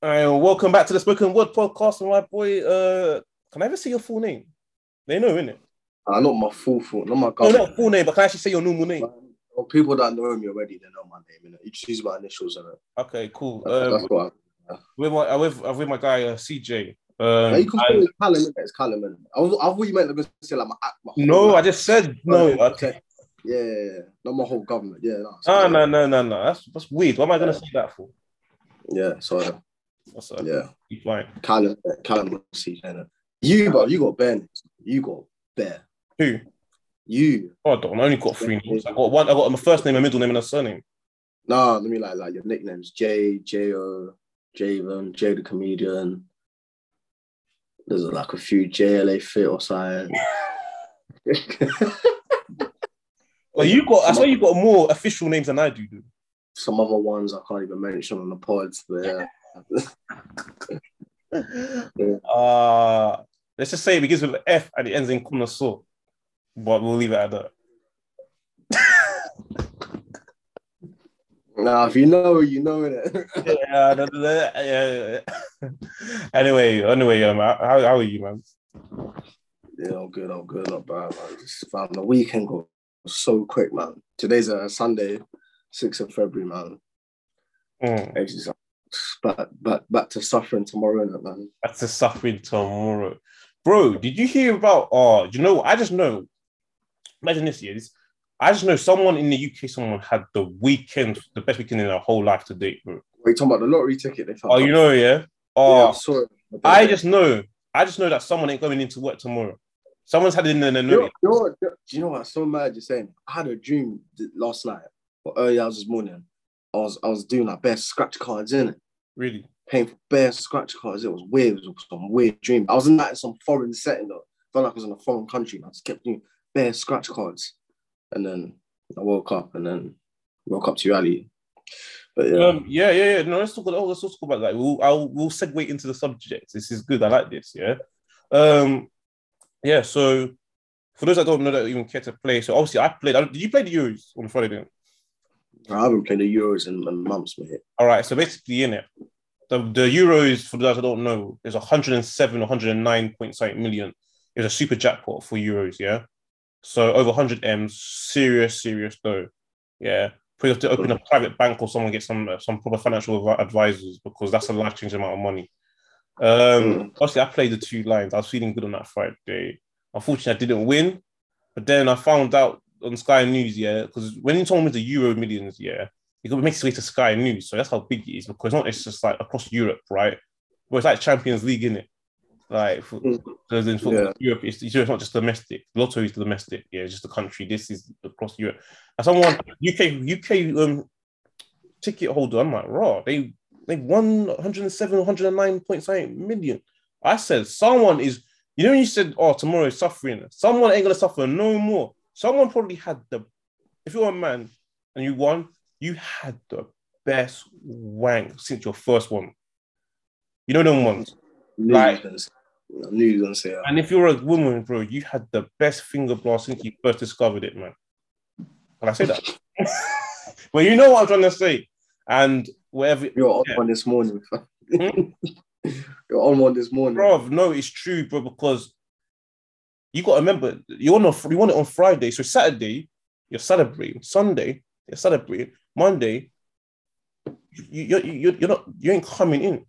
And welcome back to the Spoken Word podcast. And my boy, uh, can I ever see your full name? They know, innit? Uh, not my full full, not my No, not full name, but can I actually say your normal name? Well, people that know me already, they know my name. Innit? You use my initials in it. Okay, cool. That's Um, what. with my, I'm with, I'm with my guy uh, CJ. Um, yeah, you can call me Callum. innit? It's Callum. innit? I, was, I thought you meant to say like my. My whole no, life. I just said no. Okay. Okay. Yeah, yeah, yeah. not my whole government. Yeah, no, Ah, no, no, no, no. That's that's weird. What am I gonna say that for? Yeah, so What's up? yeah, You fine? Callum, Callum, see? You, bro, you got Ben. You got bare. Who? You. Oh, I don't. I only got three names. I got one. I got my first name, a middle name, and a surname. Nah, let me like like your nicknames. J, J O, Javen, J the comedian. There's like a few JLA fit or something. Well, you got. I saw you got more official names than I do. Dude. Some other ones I can't even mention on the pods, but yeah. Uh let's just say it begins with F and it ends in connoisseur. But we'll leave it at that. Nah, if you know, you know it. yeah, no, no, no, yeah, yeah. Anyway, anyway, um, how, how are you, man? yeah, I'm good, I'm good, not bad, man. Just found the weekend go so quick, man. Today's a Sunday, 6th of February, man. Mm, just but back, back to suffering tomorrow, innit, man. that's the suffering tomorrow. Bro, did you hear about oh, do you know? I just know. Imagine this year. This, I just know someone in the UK, someone had the weekend, the best weekend in their whole life to date, bro. Wait, talking about the lottery ticket they found. Oh, you know, yeah? Yeah, Oh, I saw it. I just know. I just know that someone ain't going into work tomorrow. Someone's had it in the You know, you know? Do you know what? So mad you're saying. I had a dream last night or early hours this morning. I was I was doing like bare scratch cards in it, Really? paying for bare scratch cards. It was weird. It was some weird dream. I was in like some foreign setting though. Felt like I was in a foreign country. And I just kept doing bare scratch cards, and then I woke up and then woke up to reality. But yeah, Um, yeah, yeah, yeah. No, let's talk. About, Oh, let's talk about that. We'll, I'll, we'll segue into the subject. This is good. I like this. Yeah. Um, yeah. So, for those that don't know that even care to play, so obviously I played. I, did you play the Euros on Friday? Then? I haven't played the Euros in, in months, mate. All right. So basically, in it, the the Euros for those that don't know is 107, 109 point something million. It's a super jackpot for Euros. Yeah. So over 100 m's, serious, serious though. Yeah. Probably have to open a private bank or someone get some some proper financial advi- advisors because that's a life changing amount of money. Um, Mm. obviously, I played the two lines. I was feeling good on that Friday. Unfortunately, I didn't win, but then I found out on Sky News, yeah, because when you someone wins the Euro Millions, yeah, it makes its way to Sky News, so that's how big it is. Because not it's just like across Europe, right? But it's like Champions League, in it? Like, because in football, Yeah. Europe, it's, it's not just domestic. Lotto is domestic. Yeah, it's just the country. This is across Europe. And someone UK UK um ticket holder, I'm like, raw. They they won 107, 109 point something million. I said someone is. You know, when you said, "Oh, tomorrow is suffering." Someone ain't gonna suffer no more. Someone probably had the. If you're a man and you won, you had the best wank since your first one. You know them ones. Like- you was gonna- I knew you were gonna say that. And if you're a woman, bro, you had the best finger blast since you first discovered it, man. Can I say that? well, you know what I'm trying to say. And whatever, You're on Yeah. one this morning. Hmm? You're on one this morning. bro, no, it's true, bro, because you got to remember, you want, to, you want it on Friday. So Saturday, you're celebrating. Sunday, you're celebrating. Monday, you, you, you, you're not, you ain't coming in.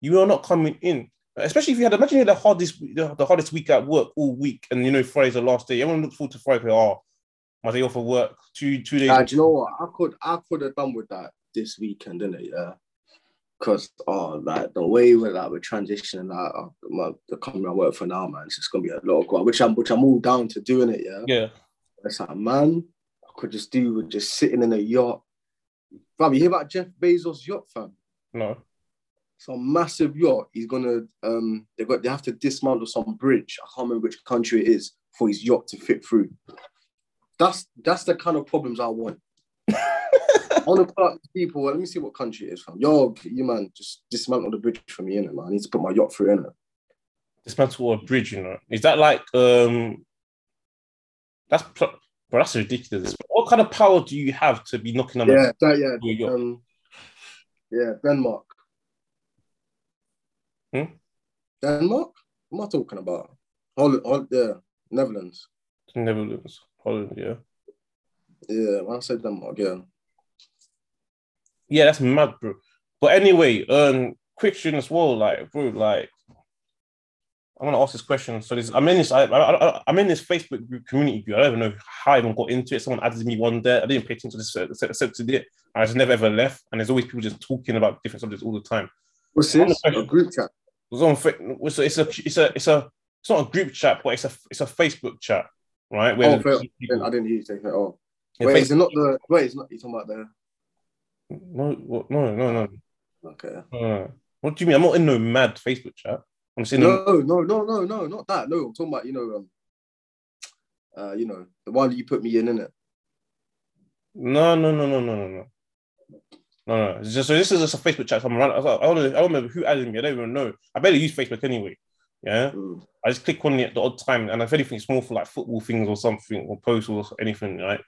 You are not coming in. Especially if you had, imagine you had the hardest, the, the hardest week at work all week, and you know Friday's the last day. Everyone looks forward to Friday. Oh, my day off of work, two two days. Uh, do you know what? I could I could have done with that this weekend, didn't it? Yeah. Cause oh like the way we're like we're transitioning like uh, my, the company I work for now, man, it's just gonna be a lot of growth, which I'm which I'm all down to doing it, yeah. yeah, It's like man, I could just do with just sitting in a yacht. Fam, you hear about Jeff Bezos' yacht, fam? no, Some massive yacht. He's gonna um they got they have to dismantle some bridge. I can't remember which country it is for his yacht to fit through. That's that's the kind of problems I want. I want to put out these people. Let me see what country it is from. Yo, you man, just dismantle the bridge for me, innit, man. I need to put my yacht through in it. dismantle a bridge. You know, is that like um, that's pl- bro, that's ridiculous. What kind of power do you have to be knocking on? a- Yeah, that, yeah, um, yeah, Denmark. Hmm? Denmark? What am I talking about? Holland, Holland yeah, Netherlands. Netherlands, Holland, yeah. Yeah, when I said Denmark, yeah. Yeah, that's mad, bro. But anyway, um, quick question as well, like, bro, like, I want to ask this question. So this, I'm in this, I, I, I'm in this Facebook group community group. I don't even know how I even got into it. Someone added me one day. I didn't pay attention to this, uh, accepted it. I just never ever left. And there's always people just talking about different subjects all the time. What's this? A group chat. It's on. It's a, it's a, it's a, it's a, it's not a group chat, but it's a, it's a Facebook chat, right? Where oh, fair. I didn't hear you say that. Oh, yeah, wait, Facebook. is it not the? Wait, it's not. You talking about the? No, no, no, no. Okay. Uh, what do you mean? I'm not in no mad Facebook chat. I'm saying no, no, no, no, no, not that. No, I'm talking about you know, um, uh, you know, the one that you put me in, in it. No, no, no, no, no, no, no. No, no. just, so this is just a Facebook chat. I'm around, I, don't, I don't remember who added me. I don't even know. I barely use Facebook anyway. Yeah. Mm. I just click on it at the odd time, and if anything, it's more for like football things or something, or posts or anything, right?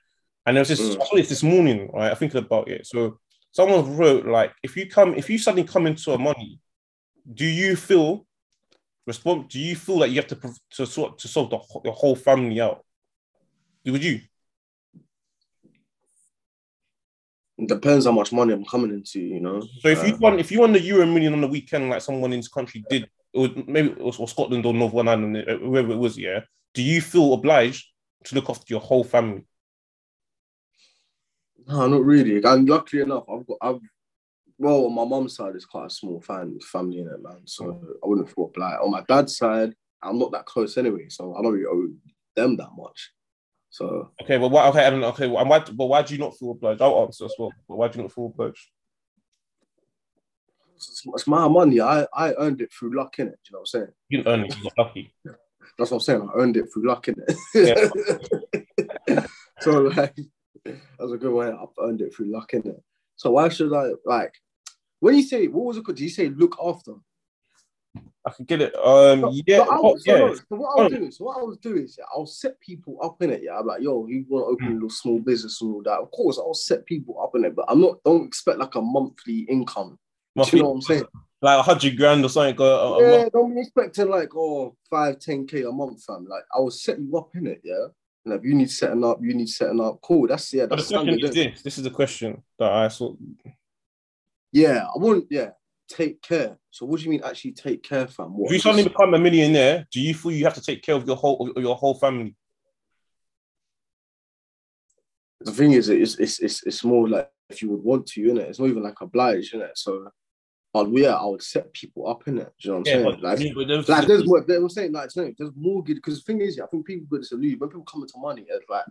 And there was this, mm. I saw this this morning, right? I thinking about it. So someone wrote like, if you come, if you suddenly come into a money, do you feel respond? Do you feel like you have to to sort to solve the, the whole family out? Would you? It depends how much money I'm coming into, you know. So if you uh, won, if you won the Euro Million on the weekend, like someone in this country did, or maybe it was or Scotland or Northern Ireland, whoever it was, yeah. Do you feel obliged to look after your whole family? No, not really. And luckily enough, I've got I've well, on my mom's side, it's quite a small family, family in it, man. So I wouldn't feel obliged. On my dad's side, I'm not that close anyway, so I don't really owe them that much. So okay, well, why, okay, I don't Okay, well, why, but why do you not feel obliged? I'll answer as well. But why do you not feel obliged? It's, it's my money. I, I earned it through luck in it. You know what I'm saying? You didn't earn it. You got lucky. That's what I'm saying. I earned it through luck in it. Yeah. so like, that's a good way. I've earned it through luck in it. So why should I like? When you say what was it called? Did you say look after? I can get it. Um, so, yeah, so, so, yeah. so what I'll do is, so what I'll do is, yeah, I'll set people up in it. Yeah, I'm like, yo, you want to open mm. a little small business and all that? Of course, I'll set people up in it, but I'm not. Don't expect like a monthly income. Monthly, you know what I'm saying? Like a hundred grand or something. A, a yeah, month. don't be expecting like oh five, ten k a month, fam. Like I will set you up in it. Yeah, if you need setting up, you need setting up. Cool. That's yeah. That's but the question is this. This is the question that I saw. Yeah, I wouldn't. Yeah, take care. So what do you mean actually take care, fam? What? If you suddenly become a millionaire, do you feel you have to take care of your whole of your whole family? The thing is, it's it's it's, it's more like if you would want to, innit? It's not even like obliged, innit? So but yeah, I would set people up in it. Do you know what I'm yeah, saying? Like, yeah, there's, like there's more. They were saying like there's mortgage because the thing is, yeah, I think people get this illusion when people come into money, it's like,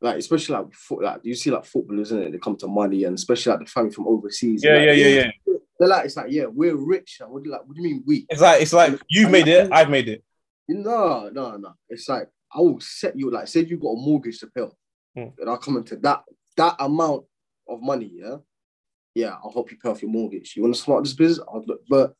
like especially like foot, like you see like footballers in it, they come to money, and especially like the family from overseas. Yeah, like, yeah, yeah, yeah. They're like, it's like, yeah, we're rich. And what do you like? What do you mean we? It's like, it's like you've made it, I've made it. No, no, no. It's like I will set you like, say you got a mortgage to pay, hmm. and I'll come into that that amount of money, yeah. Yeah, I'll help you pay off your mortgage. You want to start this business? I'll look, but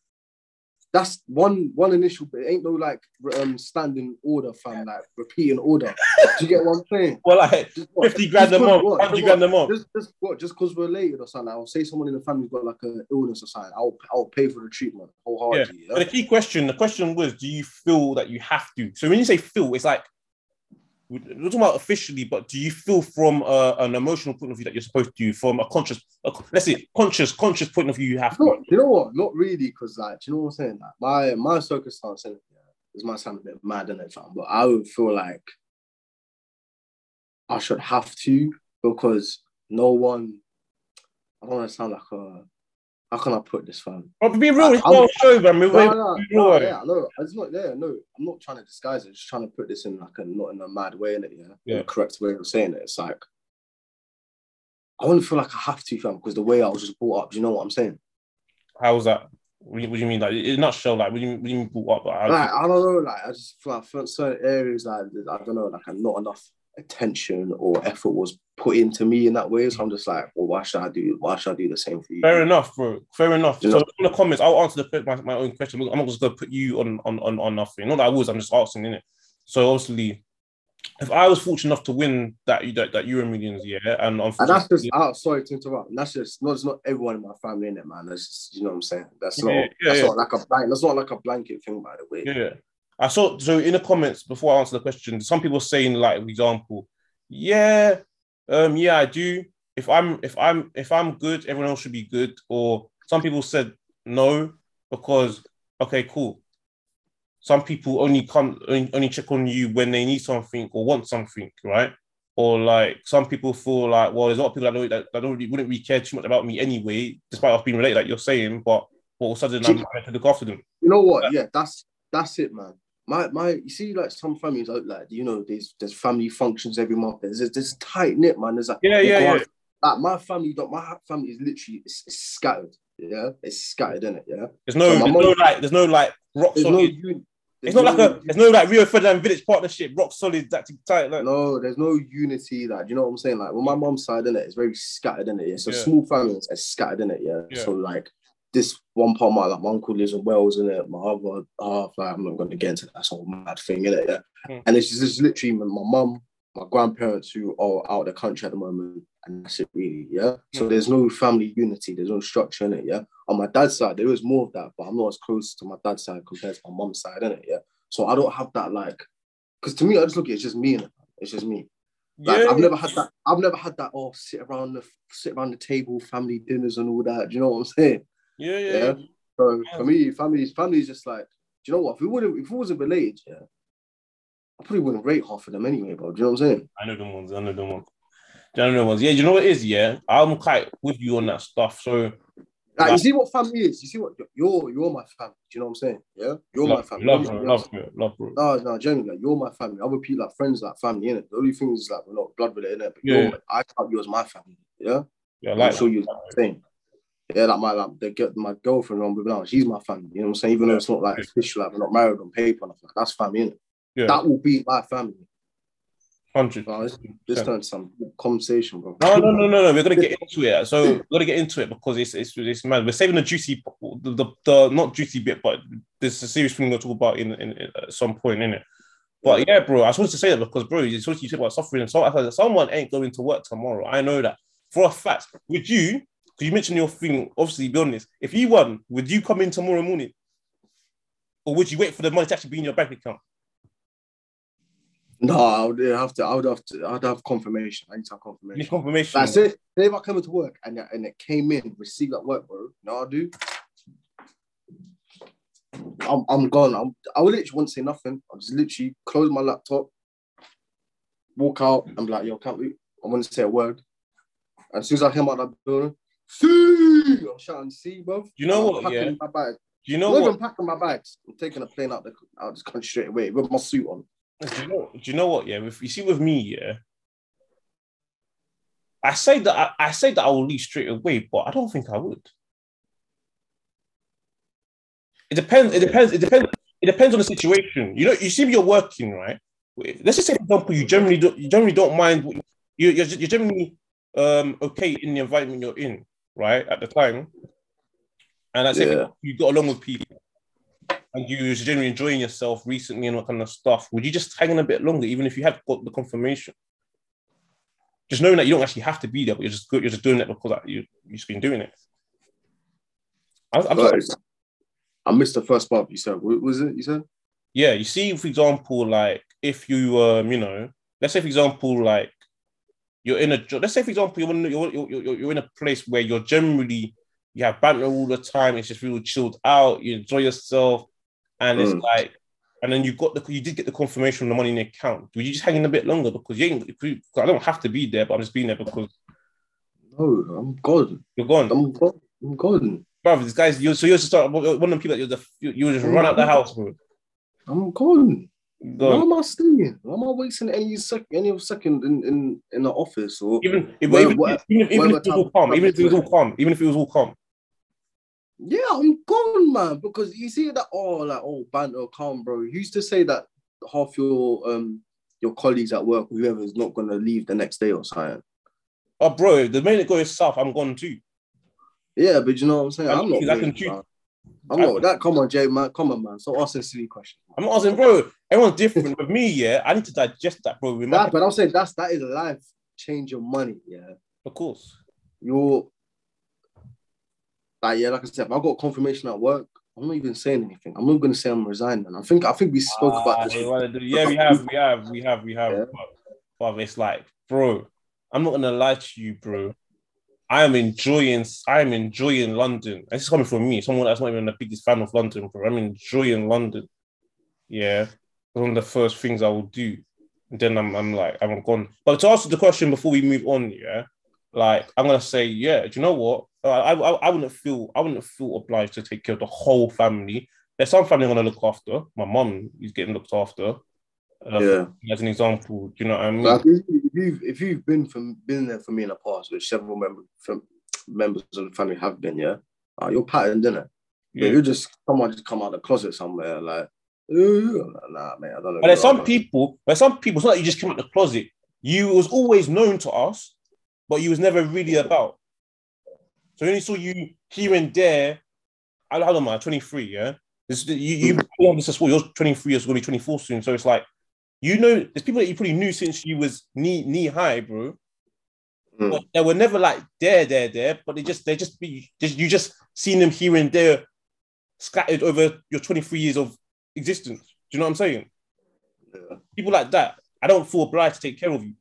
that's one one initial but it ain't no like um standing order fam like repeating order. Do you get what i'm saying? Well like just, 50 grand a month 100 grand a month. Just just what? Just because we're related or something? I'll say someone in the family's got like an illness or something. I'll i'll pay for the treatment wholeheartedly yeah. yeah? But the key question the question was do you feel that you have to? So when you say feel it's like we're talking about officially, but do you feel from a, an emotional point of view that you're supposed to, from a conscious, a, let's say conscious, conscious point of view, you have to? you know what? Not really, because like, you know what I'm saying? Like, my my circumstance yeah, this might sound a bit mad in it, but I would feel like I should have to because no one. I don't want to sound like a how can I put this, fam? Oh, be real, uh, it's not show, man. No, no, no, yeah, no, it's not there. No, I'm not trying to disguise it. Just trying to put this in like a not in a mad way, in it, yeah, yeah. The correct way of saying it. It's like I want to feel like I have to, fam, because the way I was just brought up. Do you know what I'm saying? How was that? What do you mean? Like, in a nutshell, like, what do you, what do you mean brought up? Like, like I don't know. Like, I just feel like certain areas, like, I don't know, like, I'm not enough attention or effort was put into me in that way. So I'm just like, well, why should I do? Why should I do the same for you? Fair enough, bro. Fair enough. You so know? in the comments, I'll answer the my, my own question. I'm not just gonna put you on on on, on nothing. Not that I was. I'm just asking in it. So obviously, if I was fortunate enough to win that that, that Euro Millions, yeah, and and that's just oh, sorry to interrupt. That's just not, it's not everyone in my family in it, man. That's just you know what I'm saying. That's not yeah, that's yeah. not like a blank. That's not like a blanket thing, by the way. Yeah, I saw so in the comments before I answer the question, some people saying like, for example, yeah, um, yeah, I do. If I'm if I'm if I'm good, everyone else should be good. Or some people said no because okay, cool some people only come only, only check on you when they need something or want something, right? Or like some people feel like, well, there's a lot of people that don't that, that don't really, wouldn't really care too much about me anyway, despite us being related, like you're saying. But all of a sudden, I'm having to look after them. You know what? Yeah, that's that's it, man. My my, you see, like some families, out like you know, there's there's family functions every month. There's there's tight knit, man. There's like yeah, yeah, yeah. Like my family, don't my family is literally it's, it's scattered. Yeah, it's scattered in it. Yeah. There's no, so there's mom, no like, there's no like rock there's solid. No, it's not no, like a, it's no like Rio Ferdinand Vidić partnership, rock solid, that tight. Like. No, there's no unity. Like, you know what I'm saying? Like, with my mom's side in it, it's very scattered in it. Yeah, so yeah. small families, it's scattered in it. Yeah? yeah. So like, this one part, my like my uncle lives in Wales, and it. My other half, like, I'm not going to get into that whole mad thing in it. Yeah, mm. and it's just literally my mum, my grandparents who are out of the country at the moment, and that's it really. Yeah. Mm. So there's no family unity. There's no structure in it. Yeah on my dad's side, there is more of that, but I'm not as close to my dad's side compared to my mum's side, innit? Yeah. So I don't have that like, because to me, I just look at it, it's just me? It's just me. Like yeah. I've never had that. I've never had that. Oh, sit around the sit around the table, family dinners and all that. Do you know what I'm saying? Yeah, yeah. yeah? So yeah. for me, family, family is just like, do you know what? If we wouldn't, if we wasn't related, yeah, I probably wouldn't rate half of them anyway, bro. Do you know what I'm saying? I know them ones. I know them ones. I know them ones. Yeah, you know what it is? Yeah, I'm quite with you on that stuff. So like, you see what family is. You see what you're. You're my family. Do you know what I'm saying? Yeah, you're love, my family. Love, bro, love, bro, love, bro. No, no, genuinely, like, you're my family. Other people like friends, like family. Innit? The only thing is like we're not blood related, innit? but yeah. you're, I count you as my family. Yeah, yeah, like I'm sure you're the same. Yeah, like my like the get my girlfriend I'm with now, she's my family. You know what I'm saying? Even though it's not like official, like we're not married on paper, like, that's family. Innit? Yeah. That will be my family. Hundred. this, this some conversation, bro. No, no, no, no, no. We're gonna get into it. So we're gonna get into it because it's it's, it's mad. We're saving the juicy, the, the, the not juicy bit, but there's a serious thing we're gonna talk about in, in, in at some point in it. But yeah, bro, I was wanted to say that because, bro, you talk about suffering, and so I thought someone ain't going to work tomorrow. I know that for a fact. Would you? You mentioned your thing. Obviously, be honest. If you won, would you come in tomorrow morning, or would you wait for the money to actually be in your bank account? No, I would have to. I would have to. I'd have confirmation. I need to have confirmation. Need confirmation. Like, say, say if I come into work and and it came in, received that work, bro. No, I do. I'm I'm gone. I'm, I will literally won't say nothing. I'll just literally close my laptop, walk out, and be like, yo, can't we? I want to say a word. And as soon as I came out of that building, see, I'm shouting, see, bro. You know I'm what? Yeah. My bag. You know I'm what? I'm packing my bags. I'm taking a plane out the out this country straight away with my suit on. Do you know? Do you know what? Yeah, if you see with me, yeah, I say that I, I say that I will leave straight away, but I don't think I would. It depends. It depends. It depends. It depends on the situation. You know, you see, you're working right. Let's just say, for example, you generally don't. You generally don't mind. You, you're, you're generally um, okay in the environment you're in, right, at the time. And yeah. say you got along with people and you was generally enjoying yourself recently and that kind of stuff, would you just hang on a bit longer, even if you had got the confirmation? Just knowing that you don't actually have to be there, but you're just good, you're just doing it because you you've been doing it. I, I'm I missed the first part you said. What was it you said? Yeah, you see, for example, like if you um, you know, let's say for example, like you're in a let's say for example you're in, you're, you're, you're in a place where you're generally you have banter all the time, it's just real chilled out, you enjoy yourself, and it's mm. like, and then you got the you did get the confirmation of the money in the account. Would you just hang in a bit longer because you ain't? I don't have to be there, but I'm just being there because. No, I'm gone. You're gone. I'm gone. I'm gone. Bro, this guy's you. So you're just start one of the people that you're the you, you just I'm run out the house, bro. I'm gone. Why am I staying? Why am I wasting any second, any second in, in, in the office or even if, where, even, where, even, even, if it was all calm, even if it was all calm, even if it was all calm, yeah, I'm gone, man. Because you see that oh, like oh, banter, calm, bro. You used to say that half your um your colleagues at work, whoever is not gonna leave the next day or something. Oh, bro, the minute it goes south, I'm gone too. Yeah, but you know what I'm saying. I'm not. I can choose. I'm not that. Come on, Jay, man. Come on, man. Stop asking silly questions. I'm not asking, bro. Everyone's different. With me, yeah, I need to digest that, bro. That, but I'm saying that's that is a life change your money. Yeah, of course. you're like yeah, like I said, I got confirmation at work, I'm not even saying anything. I'm not gonna say I'm resigning. I think I think we spoke Ah, about this. wanna do- Yeah, we have, we have, we have, we have. Yeah. But, but it's like, bro, I'm not gonna lie to you, bro. I am enjoying, I am enjoying London. This is coming from me, someone that's not even the biggest fan of London, bro. I'm enjoying London. Yeah, one of the first things I will do. And then I'm, I'm like, I'm gone. But to answer the question before we move on, yeah, like I'm gonna say, yeah. Do you know what? I, I, I wouldn't feel, I wouldn't feel obliged to take care of the whole family. There's some family I'm gonna look after. My mom is getting looked after. Uh, Yeah. As an example, do you know what I mean? Like, if you've if you've been from been there for me in the past, which several members from members of the family have been, yeah, uh, you're patterned, innit? Yeah. yeah. you just someone just come out of the closet somewhere, like, "Ooh," nah, man, I don't know. But there's some people, but some people, it's not like you just came out the closet. You was always known to us, but you was never really about. So we only saw you here and there. I, I don't know, 23, yeah. This, you you you this as well. You're 23, you're going to be 24 soon. So it's like, you know, there's people that you probably knew since you was knee knee high, bro. Mm. But they were never like there, there, there. But they just they just be just you just seen them here and there, scattered over your 23 years of existence. Do you know what I'm saying? Yeah. people like that, I don't feel obliged to take care of you.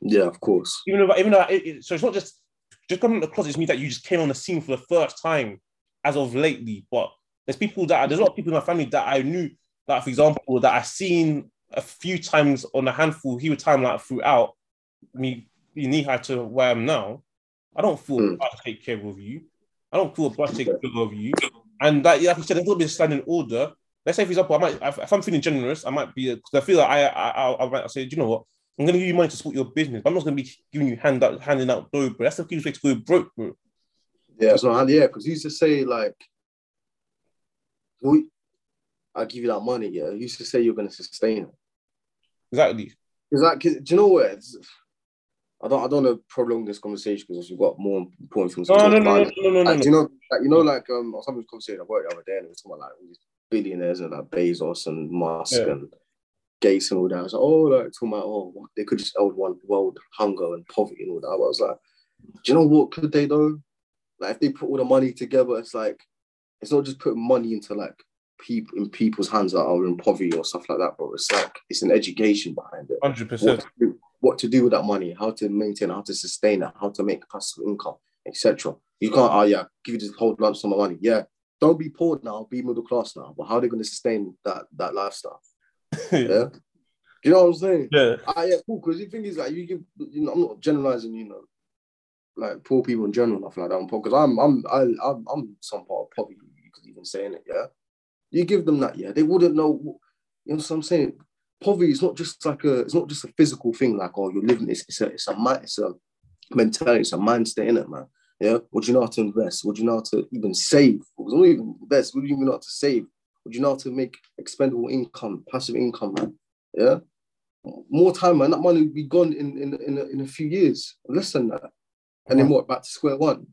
yeah, of course. Even though, even though, it, it- so it's not just just coming the closet means that you just came on the scene for the first time as of lately. But there's people that there's a lot of people in my family that I knew, like for example, that I've seen a few times on a handful, he would time like throughout me being knee high to where I am now. I don't feel Mm. to take care of you. I don't feel I take care of you. And that, like you said, there's a little bit of standing order. Let's say, for example, I might, if I'm feeling generous, I might be, because I feel like I, I, I, I might say, do you know what? I'm going to give you money to support your business. But I'm not going to be giving you hand out, handing out dough, bro. That's the cutest way to go broke, bro. Yeah, so yeah, because he used to say like, we, I'll give you that money. Yeah, used to say you're gonna sustain it. Exactly. Because like, do you know what? It's, I don't, I don't want to prolong this conversation because we've got more important things to No, talk no, no, no, no, no, no. Like, do you know, like you know, like um, I was having this conversation about the other day, and we were talking about like all these billionaires and like Bezos and Musk Yeah. and Gates and all that. I was like, oh, like talking about oh, they could just end one world hunger and poverty and all that. I was like, do you know what could they though? Like if they put all the money together, it's like it's not just putting money into like people in people's hands that are in poverty or stuff like that, bro. It's like it's an education behind it Hundred percent. what to do with that money, how to maintain, how to sustain it, how to make passive income, etc. You can't, oh yeah, give you this whole lump sum of money. Yeah, don't be poor now, be middle class now. But how are they going to sustain that that lifestyle? Yeah, you know what I'm saying? yeah. Ah, yeah, cool. Because the thing is, like, you give, you know, I'm not generalizing, you know, like poor people in general, nothing like that. Because I'm, I'm, I, I'm, I'm some part of poverty. You could even say in it, yeah. You give them that, yeah, they wouldn't know. You know what I'm saying? Poverty is not just like a, it's not just a physical thing. Like, oh, you're living. It's, it's a, it's a, it's a mentality. It's a mind state in it, man. Yeah. Would you know how to invest? Would you know how to even save? Because not even invest. Would you even know how to save? Would you know how to make expendable income, passive income, man? Yeah more time, man. That money would be gone in in in a, in a few years, less than that. And then what? Back to square one.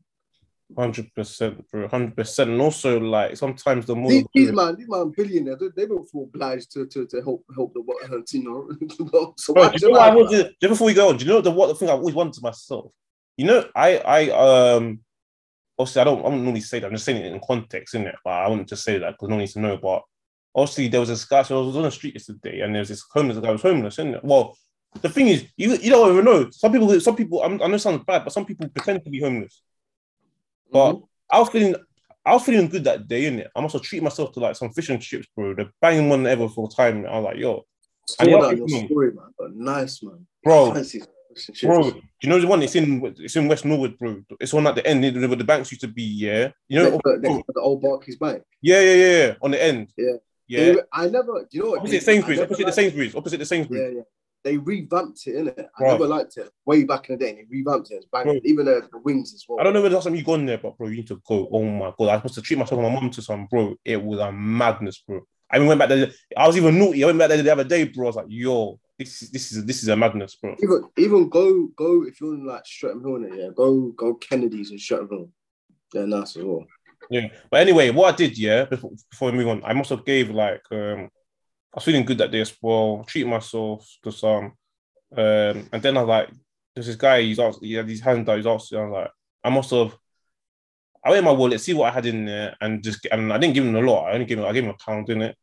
Hundred percent, bro. Hundred percent. And also, like sometimes the more These, these man, these man billionaires, they, they don't feel obliged to to, to help help the world, you know. so Bro, do you know what I I- wanted, just before we go on, do you know the what the thing I've always wanted to myself? You know, I I um obviously I don't I don't normally say that, I'm just saying it in context, isn't it? But I wouldn't just say that because no one needs to know. But obviously there was this guy, so I was on the street yesterday and there was this homeless guy who was homeless, isn't it? Well, the thing is, you you don't even know. Some people some people I'm, I know it sounds bad, but some people pretend to be homeless. But Mhm. I was feeling I was feeling good that day, innit? I must have treated myself to like some fish and chips, bro. The banging one ever for time. I was like, yo, Saw And the that your story, man. But nice, man. bro, Fancy fish and bro. Do you know the one? It's in it's in West Norwood, bro. It's one at the end where the banks used to be. Yeah, you know. Next to the old Barclays Bank. Yeah, yeah, yeah, yeah. On the end. Yeah. Yeah. I never, you know what? Opposite Sainsbury's. Opposite the liked- Sainsbury's. Opposite the Sainsbury's. Yeah, yeah. They revamped it, innit? I Right. never liked it. Way back in the day, and they revamped it. It's banging. Bro. Even the, the wings as well. I don't know whether that's something you gone there, but bro, you need to go. Oh my god, I was supposed to treat myself and my mum to some, bro. It was a madness, bro. I even went back there. I was even naughty. I went back there the other day, bro. I was like, yo, this is this is this is a madness, bro. Even even go go if you're in like Streatham Hill, innit, yeah, go go Kennedy's and Streatham Hill. They're nice as well. Yeah, but anyway, what I did, yeah, before, before we move on, I must have gave like um, I was feeling good that day as well, treating myself to some, um, and then I was like, there's this guy, he's asked, he had his hand out, he's asked, I was like, I must have. I went in my wallet, see what I had in there, and just and I didn't give him a lot. I only gave him, I gave him a pound in it.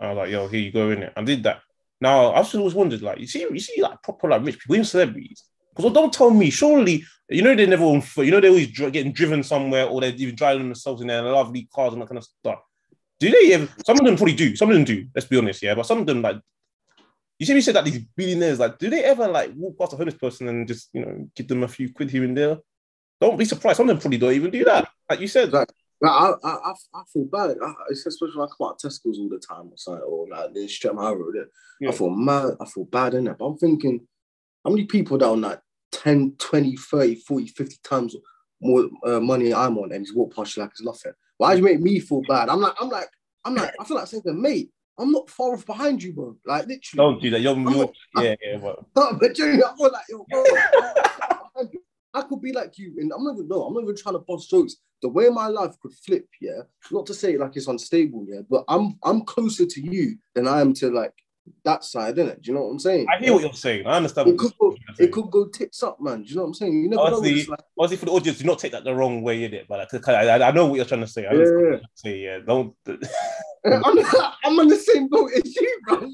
I was like, yo, here you go in it. I did that. Now I've always wondered, like, you see, you see, like proper like rich people, even celebrities. Because don't tell me, surely, you know, they're never. You know, they're always dri- getting driven somewhere, or they're even driving themselves in their lovely cars and that kind of stuff. Do they ever? Some of them probably do. Some of them do. Let's be honest, yeah. But some of them, like, you see, me said that these billionaires, like, do they ever like walk past a homeless person and just, you know, give them a few quid here and there? Don't be surprised. Some of them probably don't even do that. Like you said, Like, like, I, I, I, feel bad. I, especially when I come out of Tesco's all the time or something, or like the Streatham High Road. There. Yeah. I feel mad. I feel bad in that. But I'm thinking, how many people that on like 10, 20, 30, 40, 50 times more uh, money I'm on and he's walked past you like it's nothing? Why do you make me feel bad? I'm like, I'm like, I'm like, I feel like saying, mate, I'm not far off behind you, bro. Like literally. don't do that. You're, I'm you're not- yeah, yeah, but No, but Jerry, I feel like yo, bro, I could be like you, and I'm not even no, I'm not even trying to bust jokes. The way my life could flip, yeah. Not to say like it's unstable, yeah, but I'm I'm closer to you than I am to like that side, innit? Do you know what I'm saying? I hear what you're saying. I understand. It could go, it could go tits up, man. Do you know what I'm saying? You never know. Honestly, it's like. Obviously, for the audience, do not take that the wrong way in it, but like, I, I, I know what you're trying to say. I yeah. Trying to say, yeah, don't. I'm, I'm on the same boat as you, bro.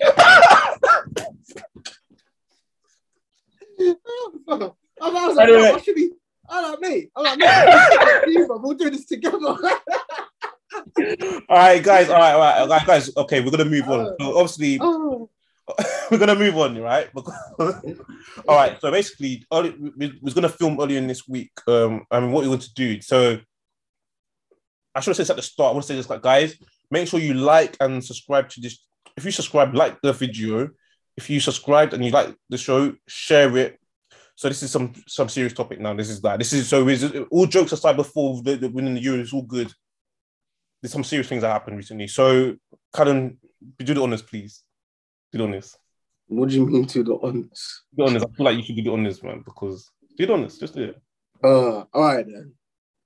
I was like, Anyway. I should be. I'm like, mate. I'm like, mate. bro. We'll do this together. all right, guys. All right, all right, all right, guys. Okay, we're gonna move on. So obviously, Oh. we're gonna move on, right? All right. So basically, early, we, was gonna film earlier in this week. Um, I mean, what we want to do. So I should have said this at the start. I want to say this, like, guys, make sure you like and subscribe to this. If you subscribe, like the video. If you subscribed and you like the show, share it. So this is some some serious topic now. This is that. this is so is all jokes aside before the, the winning the Euro is all good. There's some serious things that happened recently. So, Callum, do the honors, please. Do the honors. What do you mean to the honest? Do the honors. I feel like you should do the honors, man, because do the honors. Just do it. Uh, all right then.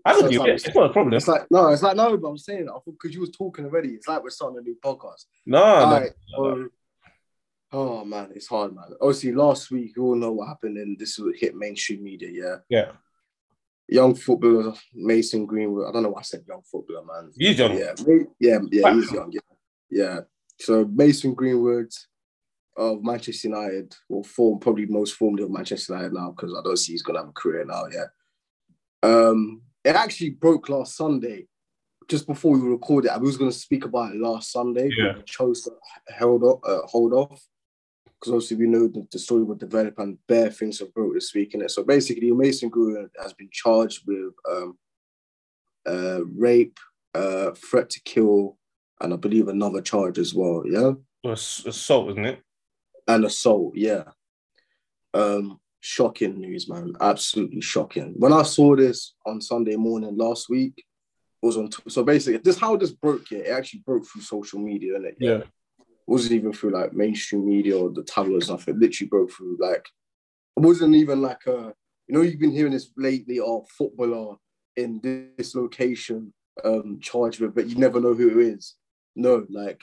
I So would do it's it. It's not a problem. It's like no, it's like no, but I'm saying that because you was talking already. It's like we're starting a new podcast. No, All no. right. so- oh man, it's hard, man. Obviously, last week you all know what happened, and this will hit mainstream media. Yeah, Yeah. Young footballer Mason Greenwood. I don't know why I said young footballer, man. He's young. Yeah, yeah, yeah. He's young. Yeah, yeah. So Mason Greenwood of Manchester United, will form probably most formed of Manchester United now because I don't see he's gonna have a career now. Yeah. Um, it actually broke last Sunday, just before we recorded. I was gonna speak about it last Sunday, Yeah. chose to held off, uh, hold off because obviously we know that the story will develop and bare things have broke this week in it. So basically, Mason Greenwood has been charged with um, uh, rape, uh, threat to kill, and I believe another charge as well. Yeah, assault, isn't it? and assault. Yeah. Um, shocking news, man. Absolutely shocking. When I saw this on Sunday morning last week, it was on. T- so basically, this how this broke. Yeah, it actually broke through social media, innit? Yeah. Wasn't even through like mainstream media or the tabloids. Nothing. It literally broke through. Like, it wasn't even like a. You know, you've been hearing this lately. Oh, footballer in this location, um, charged with, but you never know who it is. No, like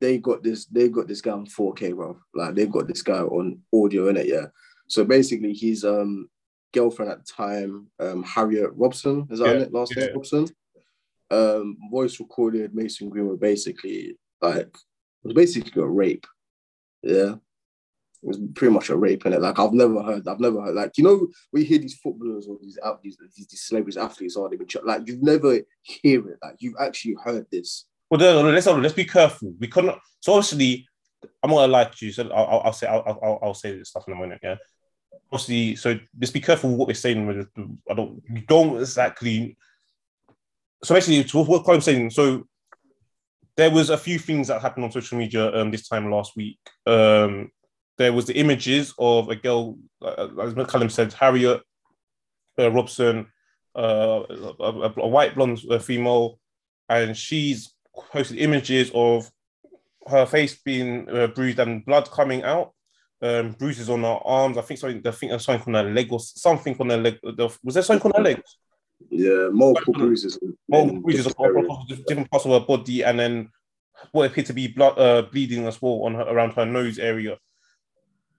they got this, they got this guy on 4K, bro. Like they've got this guy on audio in it, yeah. So basically, his um girlfriend at the time, um Harriet Robson, is that Yeah, it? Last yeah. name Robson. Um, voice recorded Mason Greenwood basically like it was basically a rape. Yeah. It was pretty much a rape in it. Like I've never heard, I've never heard like you know we hear these footballers or these these, these, these celebrities athletes are been like you've never hear it like you've actually heard this. Well, then, let's let's be careful. We cannot. So obviously, I'm gonna lie to you. So I'll, I'll, say I'll, I'll, I'll say this stuff in a minute. Yeah. Obviously, so just be careful what we're saying. I don't you don't exactly. So basically, what I'm saying. So there was a few things that happened on social media um, this time last week. Um, there was the images of a girl, uh, as McCallum said, Harriet uh, Robson, uh, a, a, white blonde uh, female, and she's posted images of her face being uh, bruised and blood coming out, um, bruises on her arms. I think something, I think something on her leg or something on her leg. Was there something on her legs? Yeah, multiple bruises. Multiple bruises across different parts of her body, and then what appeared to be blood, uh, bleeding as well on her, around her nose area.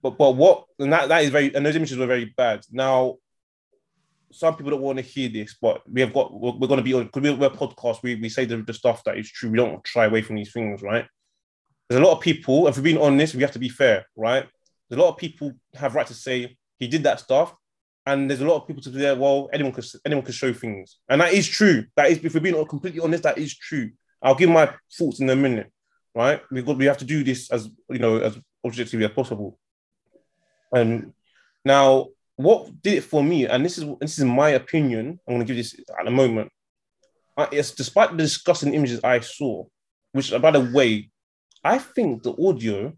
But but what and that that is very and those images were very bad. Now, some people don't want to hear this, but we have got we're, we're going to be on because we're, we're podcast. We we say the, the stuff that is true. We don't shy away from these things, right? There's a lot of people. If we're being honest, we have to be fair, right? There's a lot of people have right to say he did that stuff, and there's a lot of people to say, well, anyone could anyone could show things, and that is true. That is, if we're being completely honest, that is true. I'll give my thoughts in a minute, right? We got we have to do this as you know as objectively as possible. And now, what did it for me, and this is this is my opinion. I'm going to give this at a moment. It's despite the disgusting images I saw, which by the way, I think the audio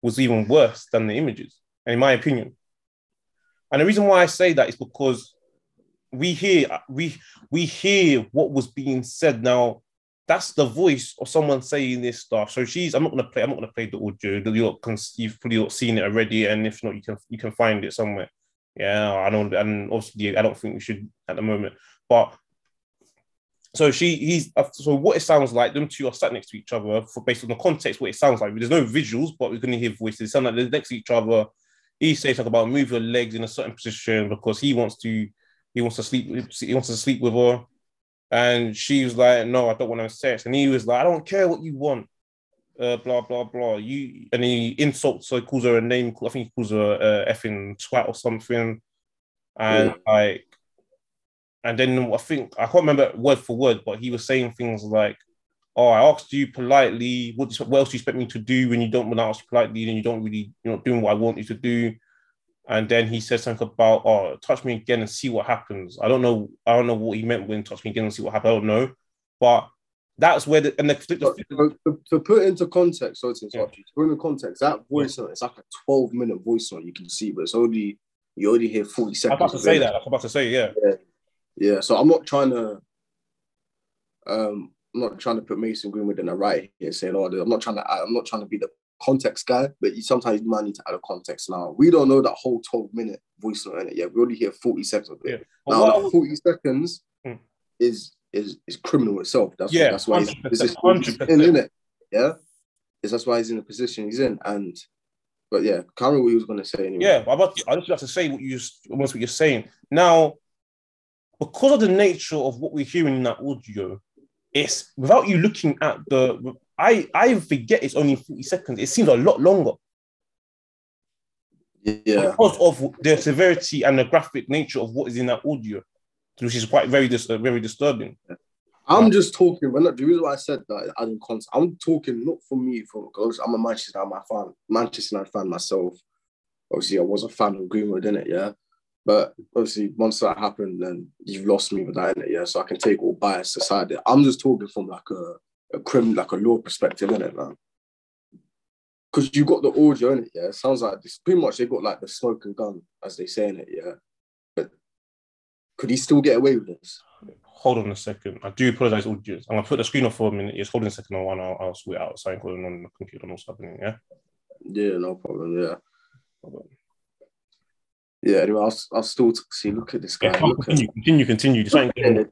was even worse than the images, in my opinion. And the reason why I say that is because we hear we we hear what was being said now that's the voice of someone saying this stuff. So she's. I'm not gonna play. I'm not gonna play the audio. You you've probably seen it already, and if not, you can you can find it somewhere. Yeah, I know, and obviously, I don't think we should at the moment. But so she, he's. Uh, so what it sounds like, them two are sat next to each other for based on the context. What it sounds like. There's no visuals, but we're gonna hear voices. Sound like they're next to each other. He says something about move your legs in a certain position because he wants to. He wants to sleep. He wants to sleep with her. And she was like, "No, I don't want to have sex." And he was like, "I don't care what you want." Uh, blah blah blah. You and he insults so he calls her a name. I think he calls her a effing twat or something. And yeah. like, and then I think I can't remember word for word, but he was saying things like, "Oh, I asked you politely. What, what else do you expect me to do when you don't when I ask you politely and you don't really you're not doing what I want you to do?" and then he said something about oh touch me again and see what happens i don't know i don't know what he meant when touch me again and see what happens i don't know but that's where the and the, the, to, to, put into context sorry to interrupt yeah. you to put into context that voice yeah. note it's like a 12 minute voice note you can see but it's only you already hear 40 seconds i'm about to say that i'm about to say yeah. yeah yeah so i'm not trying to um I'm not trying to put Mason Greenwood in the right here, saying, "Oh, I'm not trying to. I'm not trying to be the context guy, but you sometimes you might need to add a context now. We don't know that whole 12 minute voice note in it yet. We only hear 40 seconds of it. Yeah. Now that 40 seconds hmm. is is is criminal itself. That's yeah, that's why he's in, in it. Yeah. Is that's why he's in the position he's in. And but yeah, can't remember what he was gonna say anyway. Yeah, about I just have to say what you almost what you're saying. Now, because of the nature of what we're hearing in that audio, it's without you looking at the I I forget it's only 40 seconds. It seems a lot longer. Yeah. Because of the severity and the graphic nature of what is in that audio, which is quite very dis- uh, very disturbing. I'm just talking. When the reason why I said that I didn't context, I'm talking not for me, for because I'm a Manchester United fan, Manchester United fan myself. Obviously, I was a fan of Greenwood in it, yeah. But obviously, once that happened, then you've lost me with that yeah. So I can take all bias aside. I'm just talking from like a a crim like a law perspective in it, man. Because you got the audio in it, yeah. It sounds like this pretty much they got like the smoke and gun, as they say in it, yeah. But could he still get away with this? Hold on a second. I do apologize, audience. I'm gonna put the screen off for a minute. Just hold on a second. I'll, I'll, I'll sort out something going on the computer and what's happening. Yeah. Yeah, no problem. Yeah. Yeah. Anyway, I'll, I'll still see. Look at this guy. Yeah, continue, at, continue, continue. continue.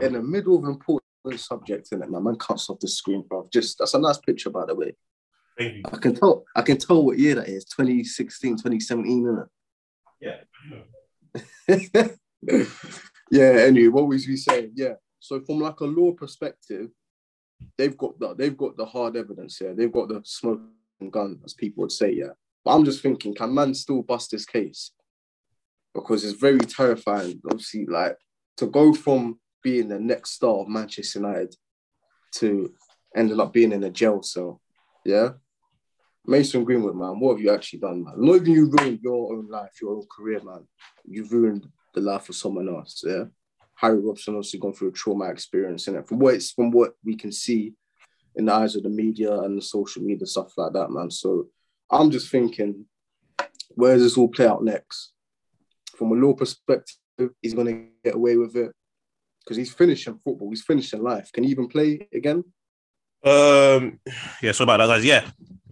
in the middle of important subject in it, man. Man cuts off the screen, bro. Just that's a nice picture, by the way. I can tell. I can tell what year that is. 2016, 2017, isn't it? Yeah. yeah. Anyway, what was we saying? Yeah. So from like a law perspective, they've got the they've got the hard evidence here. They've got the smoking gun, as people would say. Yeah. But I'm just thinking, can man still bust this case? Because it's very terrifying. Obviously, like to go from being the next star of Manchester United to ending up being in a jail cell. Yeah. Mason Greenwood, man, what have you actually done, man? Not even you ruined your own life, your own career, man. You've ruined the life of someone else. Yeah. Harry Robson also gone through a trauma experience it. From what it's from what we can see in the eyes of the media and the social media stuff like that, man. So I'm just thinking, where does this all play out next? From a law perspective, he's gonna get away with it because he's finishing football. He's finishing life. Can he even play again? Um, yeah. So about that, guys. Yeah.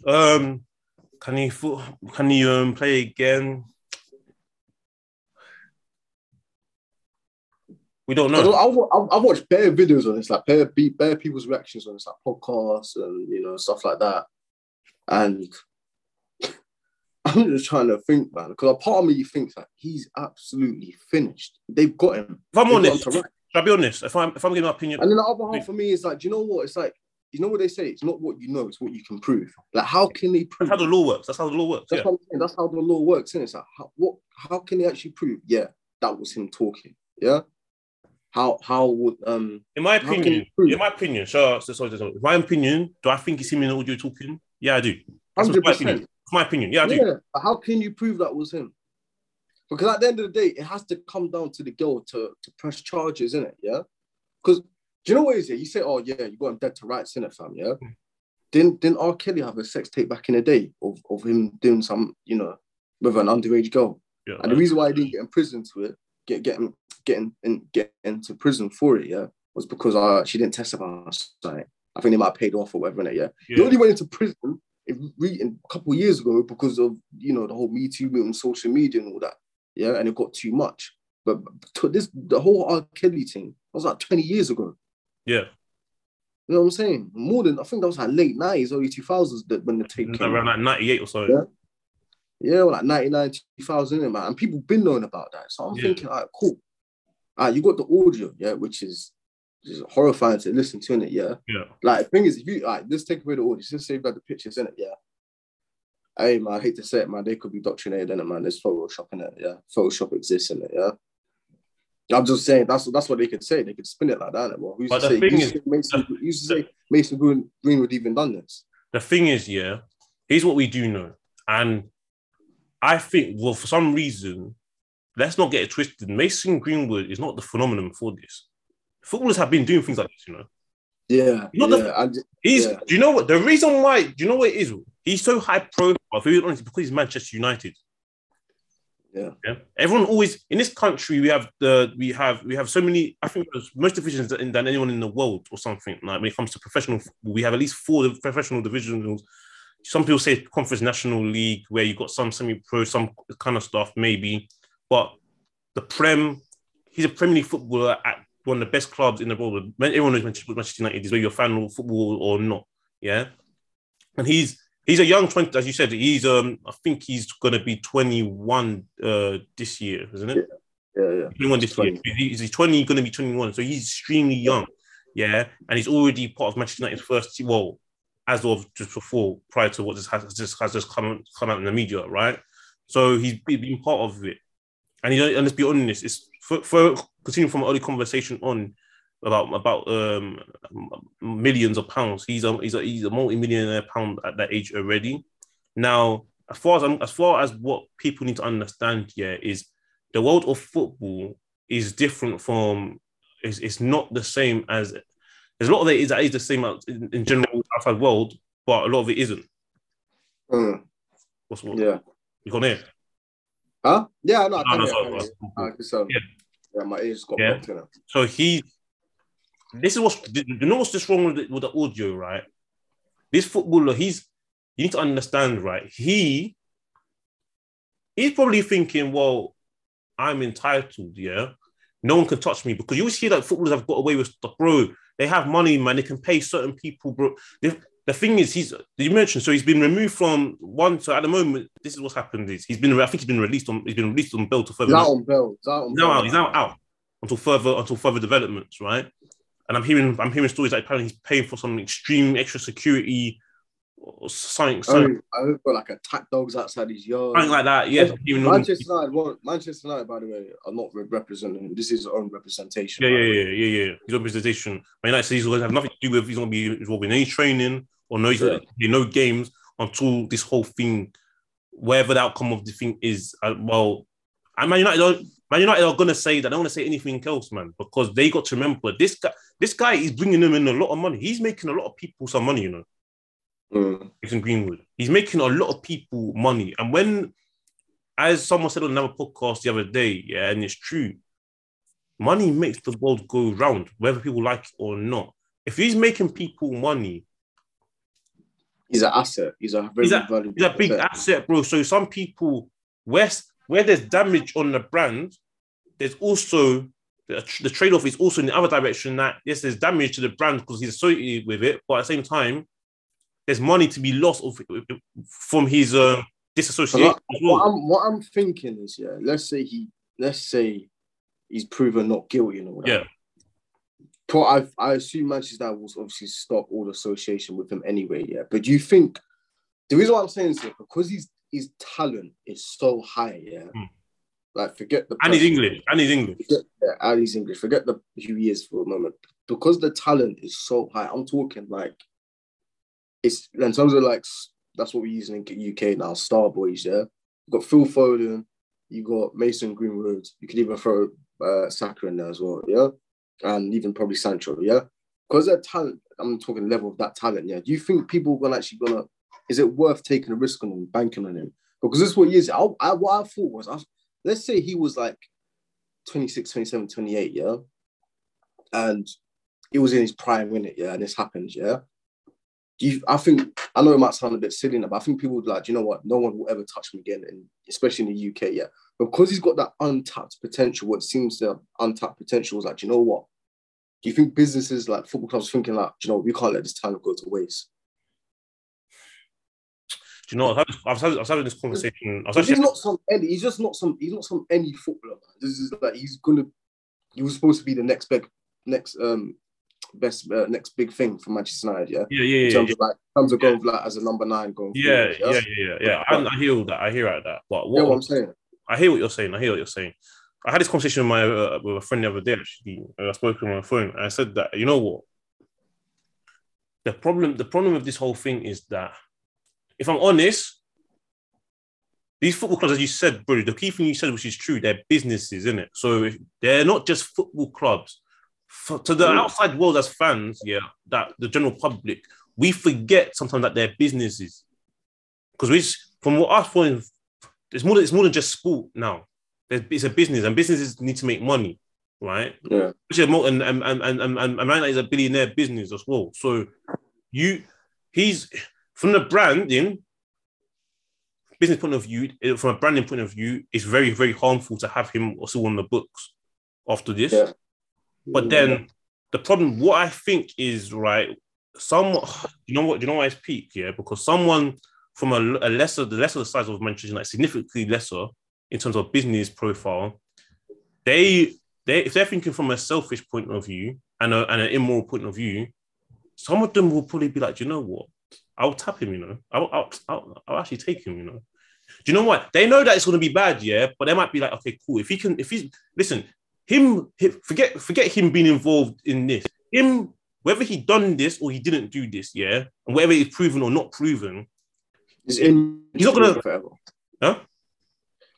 Um, can he can he um play again? We don't know. I, I, I watched bare videos on this, like bare, bare people's reactions on this, like podcasts and you know stuff like that. And I'm just trying to think, man, because a part of me thinks that he's absolutely finished. They've got him. If I'm They've honest, him should to right. I be honest? If I'm if I'm giving my opinion, And then the other half for me is like, do you know what? It's like, you know what they say? It's not what you know, it's what you can prove. Like, how can they prove? that's how the law works. That's how the law works. That's Yeah. what I'm saying. That's how the law works, isn't? It's like, how, what? How can they actually prove? Yeah, that was him talking. Yeah. How? How would um? In my opinion, in my opinion, sure. So, sorry, sorry, my opinion, do I think it's him in the audio talking? Yeah, I do. That's Hundred my opinion. my opinion. Yeah, I do. Yeah. How can you prove that was him? Because at the end of the day, it has to come down to the girl to to press charges, isn't it? Yeah. Because do you know what it is? Yeah, you say, oh yeah, you got him dead to rights, in it, fam. Yeah. Hmm. Didn't didn't R. Kelly have a sex tape back in the day of, of him doing some, you know, with an underage girl? Yeah, And the reason why he didn't get in prison to it, get getting getting in, get into prison for it, yeah, was because uh she didn't testify. on site. I think they might have paid off or whatever, innit, yeah. He yeah. only went into prison in, re- a couple of years ago because of you know the whole Me Too movement, social media, and all that. Yeah, and it got too much. But to this, the whole R. Kelly thing was like 20 years ago. yeah. You know what I'm saying? More than I think that was like late 90s, early 2000s that when the tape came. around out. like 98 or so. Yeah. Yeah, well, like 99, 2000, man. And people been knowing about that. So I'm Yeah. thinking, all right, cool. All right, you got the audio, yeah, which is, is horrifying to listen to, innit, yeah. Yeah. Like, the thing is, if you, like let's take away the audio, just say about the pictures, in it, yeah. Hey, man, I hate to say it, man, they could be doctrinated, innit, man. There's Photoshop in it, yeah. Photoshop exists in it, yeah. I'm just saying that's that's what they could say. They could spin it like that. Well, who's But to the say? who's is- to say Mason, who's to say Mason Green, Greenwood even done this? The thing is, yeah, here's what we do know. And I think, well, for some reason, let's not get it twisted. Mason Greenwood is not the phenomenon for this. Footballers have been doing things like this, you know. Yeah, Not yeah. the- He's, Yeah. do you know what? The reason why, do you know what it is? He's so high profile, if we're honest, because he's Manchester United. Yeah. Yeah. Everyone always in this country we have the we have we have so many. I think most divisions than, than anyone in the world or something. Like when it comes to professional, we have at least four professional divisions. Some people say conference national league where you got some semi-pro, some kind of stuff maybe, but the Prem, he's a Premier League footballer at one of the best clubs in the world. Everyone knows Manchester United is whether you're a fan of football or not. Yeah, and he's he's a young 20, as you said, he's um I think he's gonna be 21 uh this year, isn't it? yeah, yeah. 21 this year. 20. He's, he's 20, gonna be 21. So he's extremely young. Yeah. And he's already part of Manchester United's first team. Well, as of just before, prior to what just has just has just come come out in the media, right? So he's been part of it. And he and let's be honest, it's for, for continuing from early conversation on about about um millions of pounds. He's a he's a he's a multi-millionaire pound at that age already. Now, as far as I'm, as far as what people need to understand here is the world of football is different from it's, it's not the same as there's a lot of it is that is the same in, in general outside world, but a lot of it isn't. Mm, What's what yeah. you got there? Huh? Yeah, no, I No, can no, hear, I sorry, can hear. sorry. 'cause, um, Yeah. Yeah, my ears got Yeah. blocked in it. So he, this is what's you know what's just wrong with the, with the audio, right? This footballer, he's you need to understand, right? He he's probably thinking, well, I'm entitled, yeah. No one can touch me because you always hear that footballers have got away with stuff, bro. They have money, man. They can pay certain people, bro. The, the thing is, he's you mentioned, so he's been removed from one. So at the moment, this is what's happened. Is he's been, I think he's been released on, he's been released on bail to further. He's on Bell. He's out on He's now out. He's now out until further until further developments, right? And I'm hearing I'm hearing stories like apparently he's paying for some extreme extra security or something, I something, heard got like attack dogs outside his yard. something like that. Yeah, Manchester United, won't- Manchester United, by the way, are not representing. This is his own representation. yeah, yeah, yeah, yeah, yeah. His own representation. Man United says he's going to have nothing to do with. He's going to be involved in any training or no, he's Yeah. gonna no games until this whole thing, whatever the outcome of the thing is. Uh, well, and Man United, are, Man United are going to say that. They don't want to say anything else, man, because they got to remember this guy. This guy is bringing them in a lot of money. He's making a lot of people some money, you know. Mm. Jason Greenwood. He's making a lot of people money. And when, as someone said on another podcast the other day, yeah, and it's true, money makes the world go round, whether people like it or not. If he's making people money, He's an asset. He's a very He's a- valuable he's a big asset. asset, bro. So some people, where, where there's damage on the brand, there's also the, the trade off is also in the other direction that yes, there's damage to the brand because he's associated with it, but at the same time, there's money to be lost of, from his uh, disassociation. What, what, I'm, what I'm thinking is, yeah, let's say he, let's say he's proven not guilty and all that. Yeah. But I, I assume Manchester will obviously stop all association with him anyway. Yeah, but do you think the reason why I'm saying this is because his his talent is so high. Yeah, mm. like forget the and he's English and he's English. Forget, yeah, and he's English. Forget the who he is for a moment because the talent is so high. I'm talking like it's in terms of like that's what we're using in UK now. Star boys. Yeah, you got Phil Foden. You got Mason Greenwood. You could even throw uh, Saka in there as well. Yeah and even probably Sancho, yeah? Because that talent, I'm talking level of that talent, yeah. Do you think people are gonna actually gonna is it worth taking a risk on him, banking on him? Because this is what he is. I, I, what I thought was, I, let's say he was like 26, 27, 28, yeah? And he was in his prime, in it, yeah? And this happens, yeah? Do you, I think, I know it might sound a bit silly now, but I think people would like, you know what? No one will ever touch him again, and especially in the UK, yeah? Because he's got that untapped potential, what seems to have untapped potential is like, you know what? Do you think businesses like football clubs thinking like, you know, we can't let this talent go to waste? Do you know? I've, I've, had, I've having this conversation. I was actually... He's not some any. He's just not some. He's not some any footballer. Man. This is like he's gonna. He was supposed to be the next big, next um, best uh, next big thing for Manchester United. Yeah. Yeah, yeah, in terms yeah. of like, in terms of going like as a number nine going. Yeah, forward, yeah, yeah, yeah, yeah. I, I hear all that. I hear out that. But what, what I'm saying. I hear what you're saying. I hear what you're saying. I had this conversation with my uh, with a friend the other day. Actually, I spoke on my phone, and I said that you know what, the problem the problem with this whole thing is that if I'm honest, these football clubs, as you said, bro, the key thing you said, which is true, they're businesses, isn't it? So they're not just football clubs. For, to the outside world as fans, yeah, that the general public, we forget sometimes that they're businesses. Because we, from what I find, it's more, it's more than just sport now it's a business, and businesses need to make money, right? Yeah. And and and and and, and Man is a billionaire business as well. So you, he's from the branding business point of view, eh, from a branding point of view, it's very very harmful to have him also on the books after this. Yeah. But then the problem, what I think is right, some you know what, you know why it's peak, yeah, because someone from a, a lesser, the lesser size of Manchester, like significantly lesser, in terms of business profile, they they if they're thinking from a selfish point of view and, a, and an immoral point of view, some of them will probably be like, you know what, I'll tap him, you know, I'll I'll, I'll, I'll actually take him, you know. Do you know what? They know that it's going to be bad, yeah, but they might be like, okay, cool. If he can, if he's listen, him, forget forget him being involved in this. Him, whether he done this or he didn't do this, yeah, and whether it's proven or not proven, he's, he's not gonna. Forever. Huh?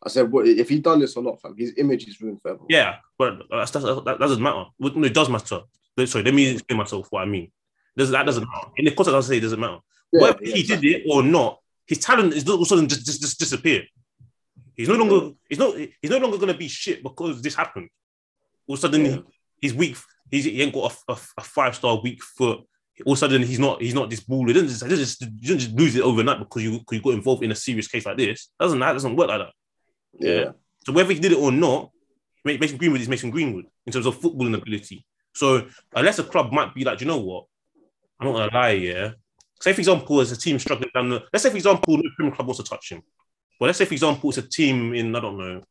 I said, what, if he done this or not, fam, his image is ruined forever. Yeah, but that's, that's, that, that doesn't matter. No, it does matter. Sorry, let me explain myself what I mean. Does that doesn't matter. In the context, I say it doesn't matter. Yeah, Whether yeah, he exactly. did it or not, his talent is all of a sudden just, just, just disappeared. He's no longer he's not he's no longer gonna be shit because this happened. All of a sudden yeah. he's weak. He's he ain't got a, a, a five star weak foot. All of a sudden he's not he's not this baller. He doesn't just, just, you just lose it overnight because you, you got involved in a serious case like this. Doesn't that doesn't work like that. Yeah. So whether he did it or not, Mason Greenwood is Mason Greenwood in terms of footballing ability. So unless a club might be like, you know what? I'm not gonna lie, yeah. Say for example, as a team struggling down the let's say for example, no Premier Club wants to touch him. Well, let's say for example, it's a team in I don't know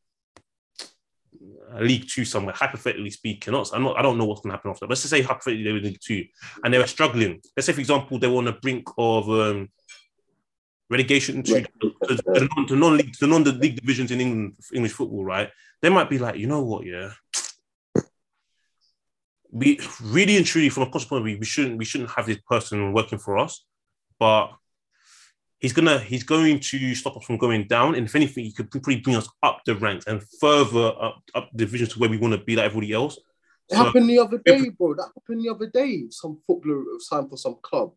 League Two somewhere, hypothetically speaking. Not, I'm not, I don't know what's gonna happen after. But let's just say hypothetically they were in League Two and they were struggling. Let's say for example they were on the brink of um, relegation to, to, to, non-league to non-league divisions in England English football, right? They might be like, you know what, yeah. We really and truly, from a cost point of view, we shouldn't we shouldn't have this person working for us, but he's gonna he's going to stop us from going down. And if anything, he could probably bring us up the ranks and further up up the divisions to where we want to be like everybody else. It so, happened the other day, bro. That happened the other day. Some footballer signed for some club,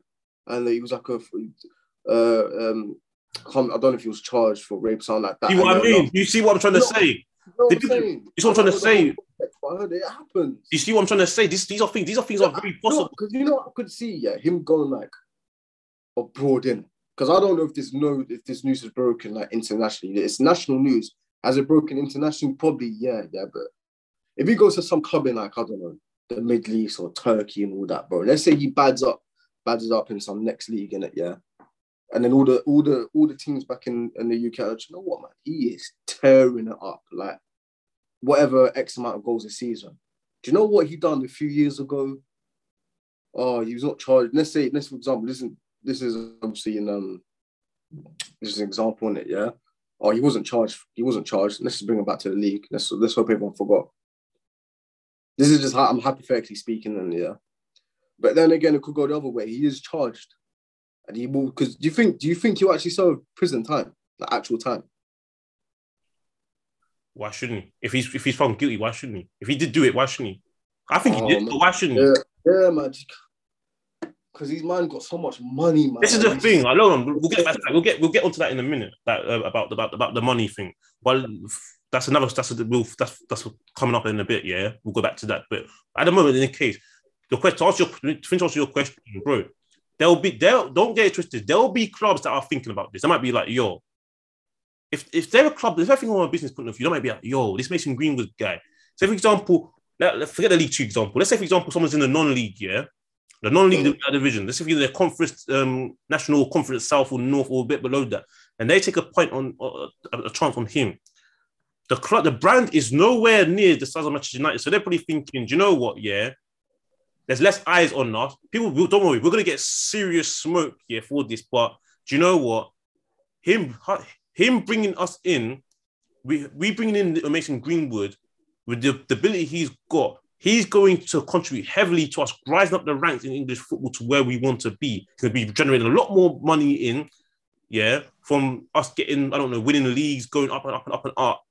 and he was like a uh, um, I don't know if he was charged for rape, something like that. See what I, I mean? Know. You see what I'm trying to say? You know what I'm saying? You see what I'm trying to say? I heard it happens. You see what I'm trying to say? This, these are things. These are things yeah, are very possible. Because you know, I could see, yeah, him going like abroad in. Because I don't know if this no if this news is broken like internationally. It's national news. Has it broken internationally? Probably, yeah, yeah. But if he goes to some club in like I don't know the Middle East or Turkey and all that, bro. Let's say he bads up, bads up in some next league in it, yeah. And then all the all the all the teams back in, in the UK, like, you know what, man? He is tearing it up, like whatever X amount of goals a season. Do you know what he done a few years ago? Oh, he was not charged. Let's say, let's for example, is this is obviously in um this is an example in it, yeah. Oh, he wasn't charged. He wasn't charged. Let's just bring him back to the league. Let's let's hope everyone forgot. This is just how I'm hypothetically speaking, and yeah. But then again, it could go the other way. He is charged, and he will. Because do you think? Do you think he'll actually serve prison time, the actual time? Why shouldn't he? If he's if he's found guilty, why shouldn't he? If he did do it, why shouldn't he? I think Oh, he did, but why shouldn't he? Yeah, yeah, man. Because these man got so much money, man. This is the thing. I know we'll get back to that. We'll get we'll get onto that in a minute. That uh, about about about the money thing. Well, that's another. That's a, we'll, that's that's coming up in a bit. Yeah, we'll go back to that. But at the moment, in the case, the question to answer your to answer your question, bro. There'll be there. Don't get it twisted. There'll be clubs that are thinking about this. They might be like, yo, if if they're a club, if they're thinking from a business point of view, they might be like, yo, this Mason Greenwood guy. So, for example, let, let's forget the League Two example. Let's say, for example, someone's in the non-league, yeah, the non-league division. Let's say if they're conference, um, national conference south or north or a bit below that, and they take a point on uh, a, a chance on him. The club, the brand is nowhere near the size of Manchester United, so they're probably thinking, do you know what? Yeah, there's less eyes on us. People, don't worry, we're gonna get serious smoke here for this. But do you know what? Him, him bringing us in, we we bringing in Mason Greenwood with the, the ability he's got. He's going to contribute heavily to us rising up the ranks in English football to where we want to be. He's going to be generating a lot more money in, yeah, from us getting, I don't know, winning the leagues, going up and up and up and up.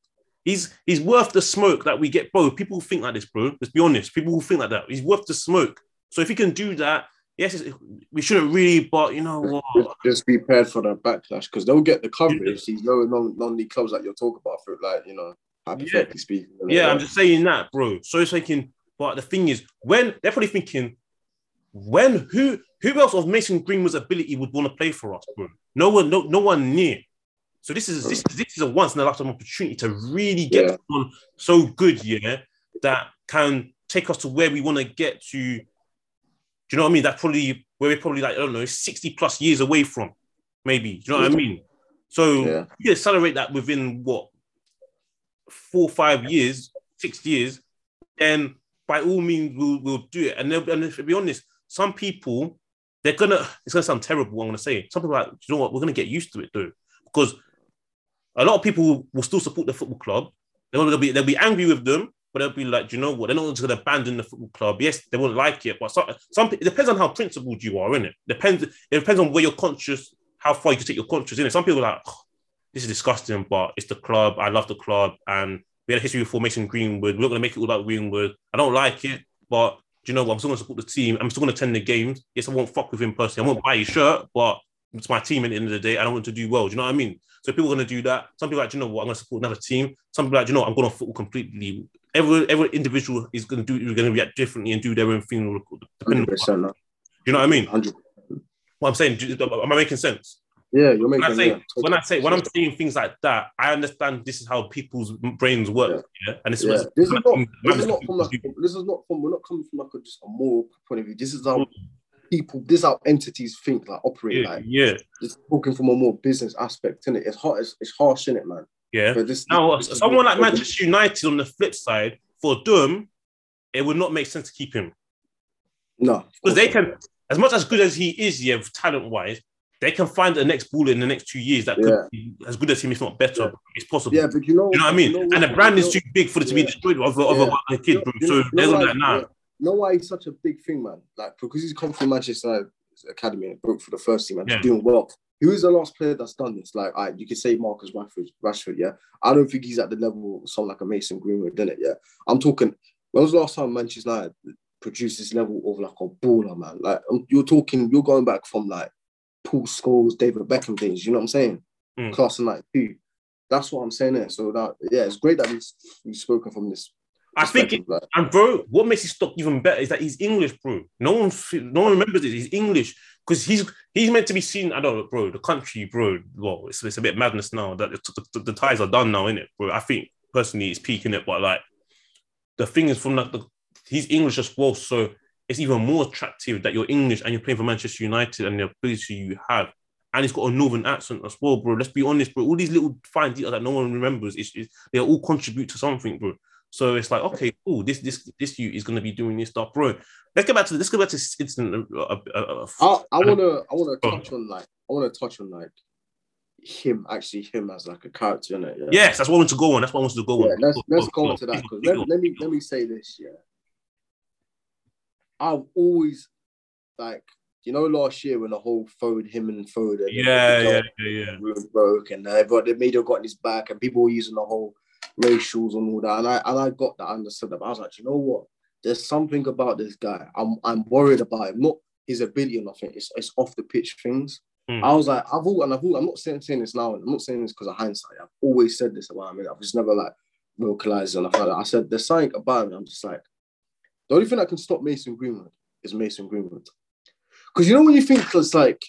He's he's worth the smoke that we get, bro. People think like this, bro. Let's be honest. People who think like that. He's worth the smoke. So if he can do that, yes, we shouldn't really, but you know what? Just be prepared for the backlash because they'll get the coverage. These lower non non league clubs that you're talking about, for like you know, hypothetically speaking. Yeah, I'm just saying that, bro. So it's thinking, but the thing is, when they're probably thinking, when who who else of Mason Greenwood's ability would want to play for us, bro? No one, no, no one near. So this is this this is a once in a lifetime opportunity to really get Yeah. someone so good, yeah, that can take us to where we want to get to. Do you know what I mean? That probably where we're probably like I don't know, sixty plus years away from, maybe. Do you know what I mean? So Yeah. you accelerate that within what four, five years, six years, then by all means we'll, we'll do it. And, and to be honest, some people they're gonna it's gonna sound terrible. I'm gonna say some people like, you know what, we're gonna get used to it though, because a lot of people will still support the football club. They'll, be they'll be angry with them, but they'll be like, you know what, they're not just gonna abandon the football club. Yes, they won't like it, but some, some it depends on how principled you are, innit? Depends. It depends on where you're conscious, how far you can take your conscious in it. Some people are like, "Oh, this is disgusting, but it's the club. I love the club, and we had a history with formation Greenwood. We're not gonna make it all about Greenwood. I don't like it, but do you know what? I'm still gonna support the team. I'm still gonna attend the games. Yes, I won't fuck with him personally. I won't buy his shirt, but it's my team at the end of the day. I don't want to do well. Do you know what I mean? So people are gonna do that. Some people are like, "Do you know what? I'm gonna support another team. Some people are like, "Do you know, what? I'm going to football completely. Every every individual is gonna do. Is gonna react differently and do their own thing. Depending hundred on, do you know what I mean? Hundred. What I'm saying. Am I making sense? Yeah, you're when. I say yeah, when I say when I'm saying things like that, I understand this is how people's brains work. Yeah, and this Yeah. is This is not. This is not from like. This is not from. We're not coming from like a, just a moral point of view. This is how mm. people. This is how entities think, like operate. yeah, Like yeah, just talking from a more business aspect, in it. It's hard. It's, it's harsh, in it, man. yeah. But this. Now, this is someone like Manchester United on the flip side, for them, it would not make sense to keep him No, because they can, as much as good as he is, yeah, talent wise, they can find the next baller in the next two years that Yeah. could be as good as him, if not better. Yeah. It's possible. Yeah, but you know. You know what I mean? you know and the brand is too big for it to be destroyed of, of, Yeah. of a kid, bro. So know- they're you know gonna be why- like, know why he's such a big thing, man? Like because he's come from Manchester Academy and broke for the first team and Yeah. he's doing well. Who is the last player that's done this? Like, I, you can say Marcus Rashford, Rashford, yeah. I don't think he's at the level of someone like a Mason Greenwood, did it? Yeah. I'm talking. When was the last time Manchester United produced this level of like a baller, man? Like um, you're talking, you're going back from like Paul Scholes, David Beckham days. You know what I'm saying? Mm. Class of '92. That's what I'm saying there. So that yeah, it's great that we've, we've spoken from this. I think it, like, And bro, what makes his stock even better is that he's English, bro. No one, no one remembers it. He's English because he's he's meant to be seen. I don't know, bro. The country, bro. Well, it's, it's a bit madness now that the, the, the ties are done now, it bro. I think personally it's peaking it, but like the thing is from like the he's English as well, so it's even more attractive that you're English and you're playing for Manchester United and the ability you have. And he's got a northern accent as well, bro. Let's be honest, bro. All these little fine details that no one remembers, it's, it's, they all contribute to something, bro. So it's like, okay, cool. This this this you is gonna be doing this stuff, bro. Let's get back to let's go back to this incident. Uh, uh, uh, I, I wanna I wanna touch on like I wanna touch on like him actually him as like a character in it. Yeah? Yes, that's what I want to go on. That's what I want to go Yeah, on. let's let's Go, go go, into that because let, let me let me say this. Yeah, I've always like you know last year when the whole forward him and and Yeah, yeah, yeah, yeah. room broke and everyone the media got in his back and people were using the whole racials and all that. And I and I got that I understood that but I was like you know what? There's something about this guy. I'm I'm worried about him. Not his ability or nothing. It's, it's off the pitch things. Hmm. I was like I've all and I've all, I'm not saying, saying this now I'm not saying this because of hindsight. I've always said this about him I've just never like vocalized and I found I said there's something about him I'm just like the only thing that can stop Mason Greenwood is Mason Greenwood because you know when you think it's like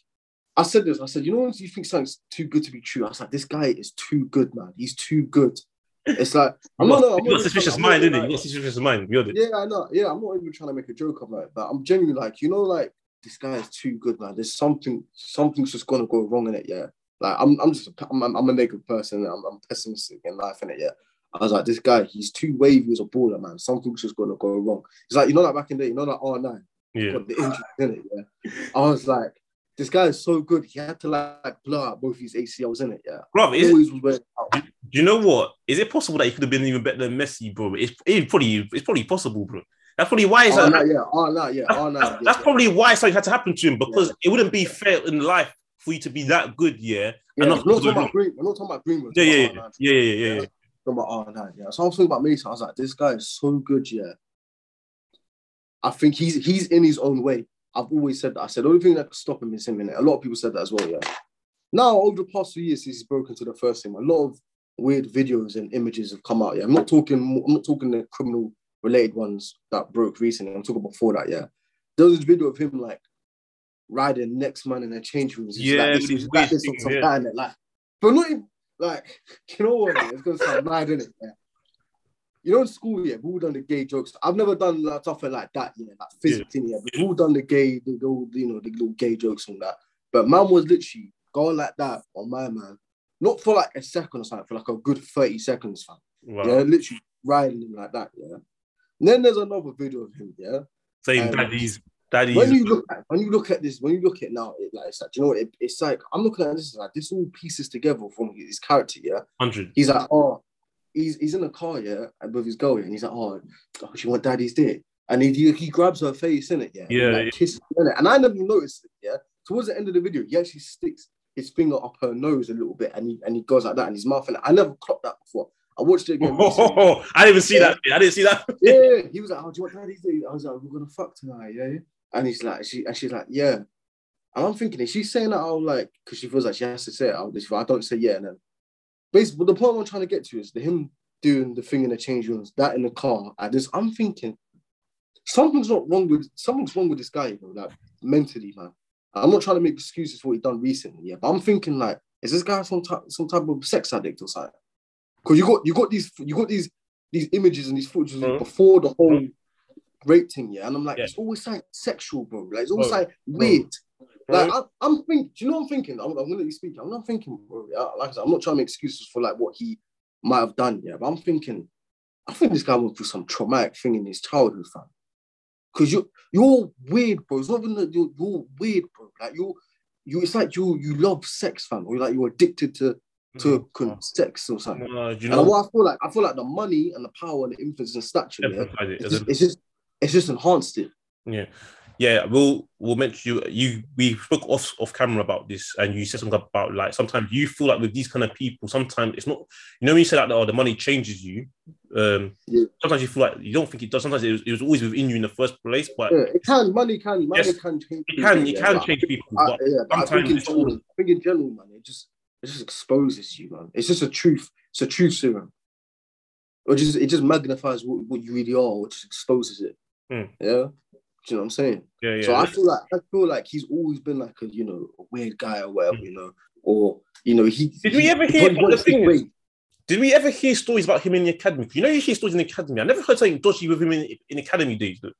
I said this. I said, you know, when you think something's too good to be true, I was like, this guy is too good, man. He's too good. It's like I'm not. no, I'm you not got even suspicious trying- I'm not mind, innit? like- You got suspicious mind. You're yeah, I know. Yeah, I'm not even trying to make a joke about it, but I'm genuinely like, you know, like this guy is too good, man. There's something, something's just gonna go wrong in it. Yeah, like I'm, I'm just, I'm, I'm, I'm a negative person. I'm, I'm pessimistic in life, in it. Yeah. I was like, this guy, he's too wavy as a baller, man. Something's just gonna go wrong. It's like, you know, like back in the day, you know, that R9 yeah. got the injury in it. Yeah, I was like, this guy is so good. He had to like blow out both his ACLs in it. Yeah, Bro, is always was wearing out. do you know what? Is it possible that he could have been even better than Messi, bro? It's, it's probably it's probably possible, bro. That's probably why it's Oh, like, no, yeah, oh, no, yeah, oh, no, that's, yeah, that's yeah. probably why something had to happen to him because Yeah. it wouldn't be fair in life for you to be that good, yeah. Yeah, and we're not- not talking about Green. We're not talking about Greenwood. Yeah, yeah, yeah, yeah, yeah, yeah, yeah. about R9, yeah. So I was thinking about Mason. I was like, this guy is so good, yeah. I think he's he's in his own way. I've always said that. I said the only thing that could stop him is him in it. A lot of people said that as well, yeah. Now, over the past few years, he's broken to the first team, a lot of weird videos and images have come out. Yeah, I'm not talking. I'm not talking the criminal related ones that broke recently. I'm talking before that. Yeah, there was this video of him like riding next man in a change rooms. Yeah, like, this, his it's like weird this thing, on some yeah. guy in it, like, but not even like you know what? It's gonna sound mad, isn't it? Yeah. You know, in school, yeah, we've all done the gay jokes. I've never done like, something like that, yeah, like physically, yeah. We've all done the gay, the little, you know, the little gay jokes and that. But man was literally going like that on my man, not for like a second or something, for like a good 30 seconds, fam. Wow. Yeah, literally riding him like that, yeah. And then there's another video of him, yeah. Saying Um, daddy's daddy's When you look at when you look at this, when you look at it now, it, like it's like, you know, what, it, it's like I'm looking at this like this all pieces together from his character, yeah. hundred. He's like, oh, he's he's in the car, yeah, with his girl, and he's like, oh, oh she want daddy's dick, and he he, grabs her face in it, yeah, Yeah, and, like, yeah. kisses in it, and I never noticed it, yeah. Towards the end of the video, he actually sticks his finger up her nose a little bit, and he and he goes like that, and his mouth, and I never clocked that before. I watched it again. Oh, I didn't even see that. I didn't see that. yeah, he was like, oh, do you want daddy's dick? I was like, we're gonna fuck tonight, yeah. And he's like, she and she's like, yeah. And I'm thinking, is she saying that out like because she feels like she has to say it out? If I don't say yeah, and then basically, the point I'm trying to get to is the him doing the thing in the change rooms, that in the car. I just, I'm thinking something's not wrong with something's wrong with this guy, you know, like mentally, man. I'm not trying to make excuses for what he done recently, yeah, but I'm thinking like, is this guy some type some type of sex addict or something? Because you got you got these you got these these images and these footages Mhm. before the whole rape thing, yeah, and I'm like, Yeah. it's always like sexual, bro. Like it's always Bro. like weird. Like Bro. I, I'm thinking, do you know what I'm thinking? I'm, I'm gonna let you speak. I'm not thinking, bro. yeah, Like I said, I'm not trying to make excuses for like what he might have done, yeah. But I'm thinking, I think this guy went through some traumatic thing in his childhood, fam. Cause you you're weird, bro. It's not even that you're, you're weird, bro. Like you you it's like you you love sex, fam, or like you're addicted to to con- sex or something. No, And what I feel like, I feel like the money and the power and the influence and stature, yeah, it. it's just, it's just, it's just enhanced it. Yeah, yeah. We'll we'll mention you. You we spoke off off camera about this, and you said something about like sometimes you feel like with these kind of people, sometimes it's not. You know when you say that oh the money changes you. Um, Yeah. sometimes you feel like you don't think it does. Sometimes it was, it was always within you in the first place, but Yeah, it can, money can, money Yes, can change. it can people, it yeah, can change people. I, But yeah, I think in general, all- I think in general, man, it just it just exposes you, man. It's just a truth. It's a truth serum. Or just it just magnifies what, what you really are, or just exposes it. Hmm. Yeah. Do you know what I'm saying? yeah, yeah. So I feel like I feel like he's always been like a you know a weird guy or whatever, you know, or you know he. Did we ever hear the thing? Did we ever hear stories about him in the academy? You know, you hear stories in the academy. I never heard something dodgy with him in, in academy days. Though.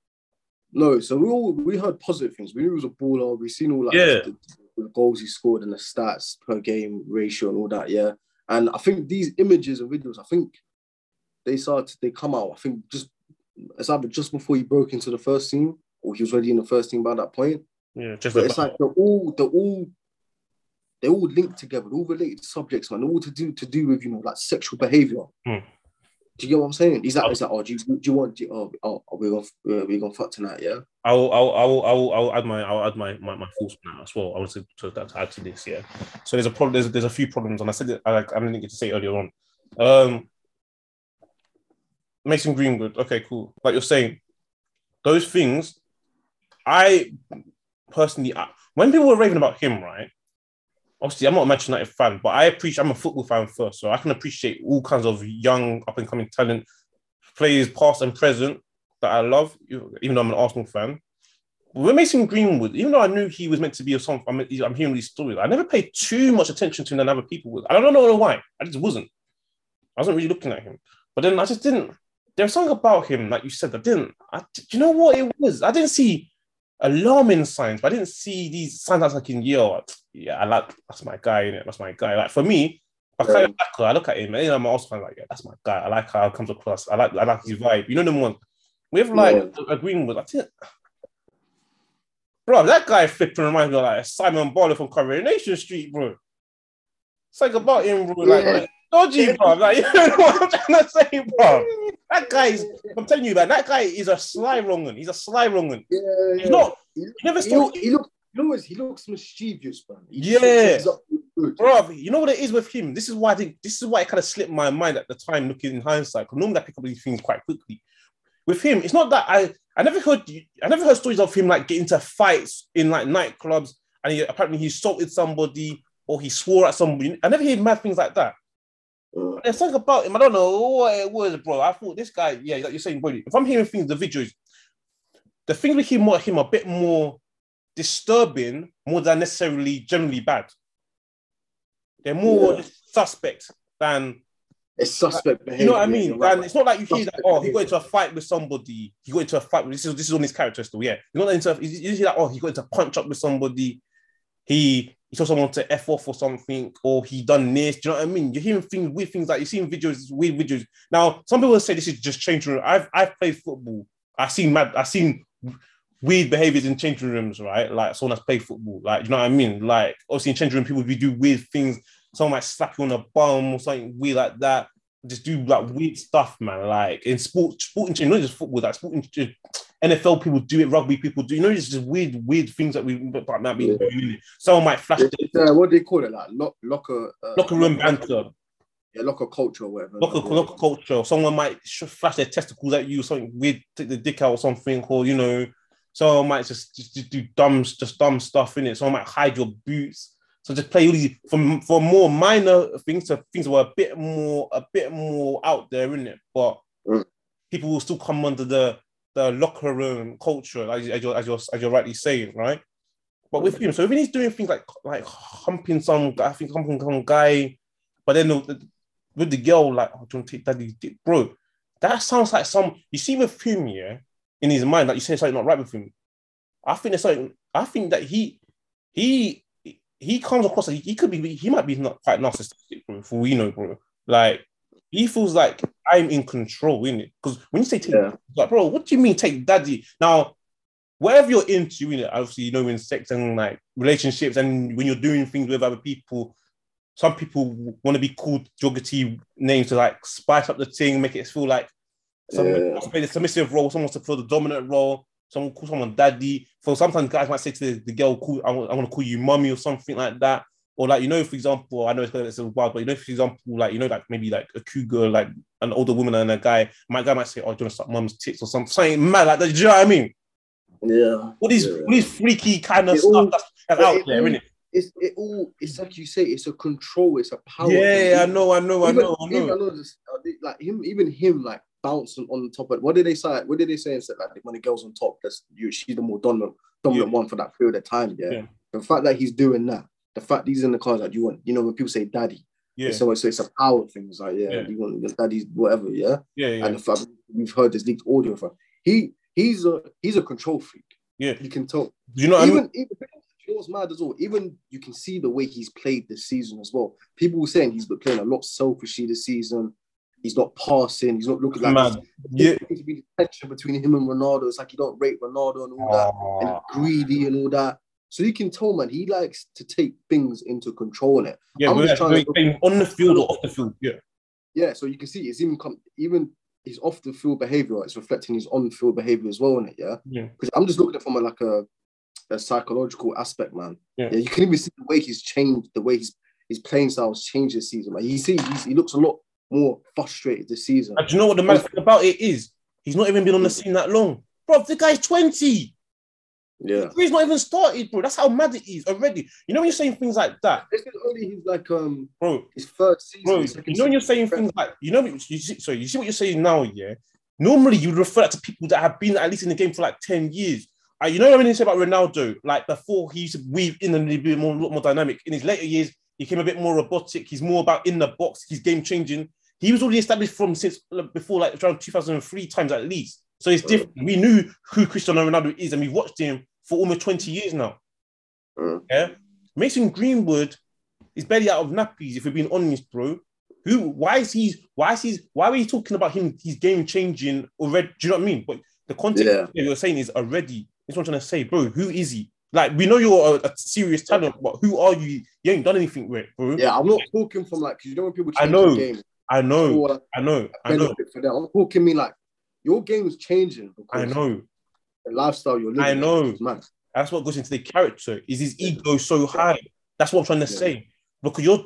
No, so we all we heard positive things. We knew he was a baller. We seen all like Yeah. the, the goals he scored and the stats per game ratio and all that. Yeah, and I think these images and videos, I think they started they come out. I think just it's either just before he broke into the first team or he was already in the first team by that point. Yeah, just it's like they're all they're all they're all linked together, they're all related subjects, man. They're all to do to do with you know like sexual behavior. Hmm. Do you get what I'm saying? He's like, he's like, oh, do you, do you want? Do you, oh, oh, oh, we're gonna uh, we're gonna fuck tonight, yeah. I'll, I'll, I'll, I'll, I'll add my, I'll add my, my, my thoughts now as well. I want to, to, to add to this, yeah. So there's a problem. There's, there's a few problems, and I said it. I, like, I didn't get to say earlier on. Um, Mason Greenwood. Okay, cool. Like you're saying, those things. I personally, I, when people were raving about him, right? Obviously, I'm not a Manchester United fan, but I appreciate. I'm a football fan first, so I can appreciate all kinds of young, up and coming talent, players past and present that I love, even though I'm an Arsenal fan. With Mason Greenwood, even though I knew he was meant to be a song, I'm, I'm hearing these stories. I never paid too much attention to him than other people would. I don't know why. I just wasn't. I wasn't really looking at him. But then I just didn't. There was something about him, like you said, I didn't. I, do you know what it was? I didn't see alarming signs, but I didn't see these signs that's like in yo, yeah, I like that's my guy, innit? That's my guy. Like for me, I, Yeah. I look at him and I'm also kind of like, yeah, that's my guy. I like how he comes across. I like I like his vibe. You know them ones. With like agreeing with, I think, bro, that guy flipping reminds me of like Simon Barlow from Coronation Street, bro. It's like about him, bro. Like, Yeah. like, dodgy, bro. Like, you know what I'm trying to say, bro. That guy is, I'm telling you, man, that guy is a sly wrong one. He's a sly wrong one. Yeah, yeah. He's not, He, he never he, look, he look, know what? He looks mischievous, man. He Yeah. switches up good. bro. You know what it is with him? This is why I think, this is why it kind of slipped my mind at the time, looking in hindsight. Because normally I pick up these things quite quickly. With him, it's not that I, I never heard, I never heard stories of him like getting into fights in like nightclubs and he, apparently he assaulted somebody or he swore at somebody. I never hear mad things like that. Uh, There's something about him. I don't know what it was, bro. I thought this guy, yeah, like you're saying, bro. If I'm hearing things, the videos, the things with him, him a bit more disturbing, more than necessarily generally bad. They're more Yeah. suspect than it's suspect behavior. you know what I mean. right, and it's not like you hear that. Oh, he got into a fight with somebody. He got into a fight. With, this is this is on his character still. Yeah, you're not into. You you hear that. Oh, he got into a punch up with somebody. He he saw someone to f off or something, or he done this. Do you know what I mean? You're hearing things, weird things like you're seeing videos, weird videos. Now, some people say this is just changing room. I've I've played football. I've seen mad. I've seen weird behaviors in changing rooms, right? Like someone that's played football. Like you know what I mean? Like obviously in changing room, people we do weird things. Someone might slap you on the bum or something weird like that. Just do like weird stuff, man. Like in sports, sporting, know, just football. Like sporting, NFL people do it. Rugby people do. You know, it's just weird, weird things that we might be Yeah. doing. Someone might flash It's, uh, what do they call it? Like lock, locker, uh, locker room banter. Yeah, locker culture or whatever. local, Yeah. local culture. Someone might flash their testicles at you, something weird, take the dick out or something, or you know, someone might just just, just do dumb, just dumb stuff in it. Someone might hide your boots. So just play all these from for more minor things to things that were a bit more a bit more out there in it, but Mm. people will still come under the the locker room culture, as, as you're as you're as you're rightly saying, right? But with him, so when he's doing things like like humping some, I think humping some guy, but then the, with the girl, like, oh, do you want to take daddy's dick? Bro, that sounds like some, you see with him, yeah, in his mind, like you say something not right with him. I think there's something, I think that he, he, he comes across, he could be, he might be not quite narcissistic, bro, for we know, bro. Like, he feels like I'm in control, innit? Because when you say take, Yeah. like, bro, what do you mean take daddy? Now, whatever you're into, innit? Obviously, you know, in sex and like relationships, and when you're doing things with other people, some people want to be called derogatory names to like spice up the thing, make it feel like someone Yeah. play the submissive role, someone wants to play the dominant role, someone call someone daddy. So sometimes guys might say to the, the girl, cool, I want, I want to call you mommy or something like that. Or like, you know, for example, I know it's gonna it's a wild, but you know, for example, like, you know, like maybe like a cougar, like an older woman and a guy, my guy might say, Oh, do you want to suck mom's tits or something, something mad like that. Do you know what I mean? Yeah. All these Yeah. all these freaky kind of It stuff all- that's, that's out it there, all- isn't it? It's it all. It's like you say. It's a control. It's a power. Yeah, I know, I know, I know, I even- know. this, uh, like him, even him, like bouncing on top of. What did they say? What did they say? Instead, like when the girl's on top, that's you. She's the more dominant, dominant one for that period of time. Yeah? Yeah. The fact that he's doing that, the fact he's in the cars, like you want, you know, when people say daddy, Yeah. It's always it's a power thing. It's like, yeah, Yeah. you want your daddy's whatever, yeah. Yeah, yeah, And the fact we've heard this leaked audio from he he's a he's a control freak. yeah. You can tell. You know what I mean? even even you know what's mad as well. Even you can see the way he's played this season as well. People were saying he's been playing a lot selfishly this season. He's not passing. He's not looking like this. Yeah. To be tension between him and Ronaldo. It's like you don't rate Ronaldo and all that, and Ah. greedy and all that. So you can tell, man, he likes to take things into control it. Yeah, I'm just trying to- on the field or off the field. Yeah. Yeah, so you can see it's even come even his off the field behavior. It's reflecting his on field behavior as well in it. Yeah, Yeah. because I'm just looking at it from a, like a, a psychological aspect, man. Yeah. you can even see the way he's changed, the way his his playing style's changed this season. Like you see, he's, he looks a lot more frustrated this season. And do you know what the mad thing about it is? He's not even been on the scene that long. Bro, the guy's 20. Yeah, He's not even started, bro. That's how mad it is already. You know when you're saying things like that, this is only his like um bro, his third season. bro, you know when you're saying things like, you know, you see, sorry, you see what you're saying now, yeah? Normally you refer that to people that have been at least in the game for like 10 years. Uh, you know when you say about Ronaldo, like before he used to weave in and be more, a lot more dynamic. In his later years, he became a bit more robotic. He's more about in the box. He's game changing. He was already established from since before like around 2003 times at least. So it's different. We knew who Cristiano Ronaldo is, and we've watched him for almost 20 years now. Mm. Yeah. Mason Greenwood is barely out of nappies, if we're being honest, bro. Who why is he why is he why are we talking about him? He's game changing already. Do you know what I mean? But the context Yeah. you're saying is already. That's what I'm trying to say, bro. Who is he? Like we know you're a, a serious talent, but who are you? You ain't done anything with it, bro. Yeah, I'm not talking from like because you know when people I change know. the game, I know, I know, I know, for them. I'm talking me like your game is changing because I know. the lifestyle you're living. I know. mad. That's what goes into the character. Is his ego so high? That's what I'm trying to Yeah. say. Because you're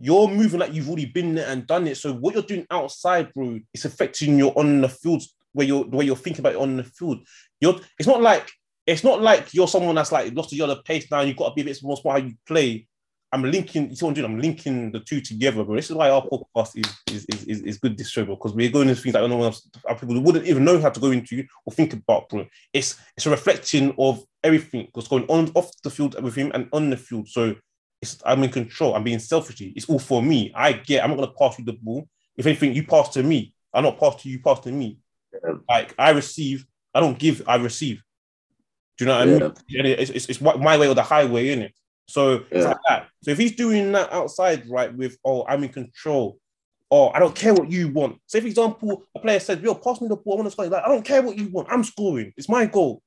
you're moving like you've already been there and done it. So what you're doing outside, bro, it's affecting your on the field where you're the way you're thinking about it on the field. You're it's not like it's not like you're someone that's like lost a yard of pace now. You've got to be a bit more smart how you play. I'm linking, you see what I'm doing? I'm linking the two together, bro. This is why our podcast is is, is, is, good this show, bro, because we're going into things that no one else people wouldn't even know how to go into or think about, bro. It's it's a reflection of everything that's going on off the field with him and on the field. So it's I'm in control. I'm being selfishly. It's all for me. I get. I'm not gonna pass you the ball. If anything, you pass to me. I'm not pass to you. Pass to me. Yeah. Like I receive. I don't give. I receive. Do you know what I mean? It's, it's, it's my way or the highway, isn't it? So it's Yeah. like that. So if he's doing that outside, right, with oh, I'm in control, or I don't care what you want. Say, for example, a player says, "Yo, pass me the ball. I want to score." Like, I don't care what you want. I'm scoring. It's my goal.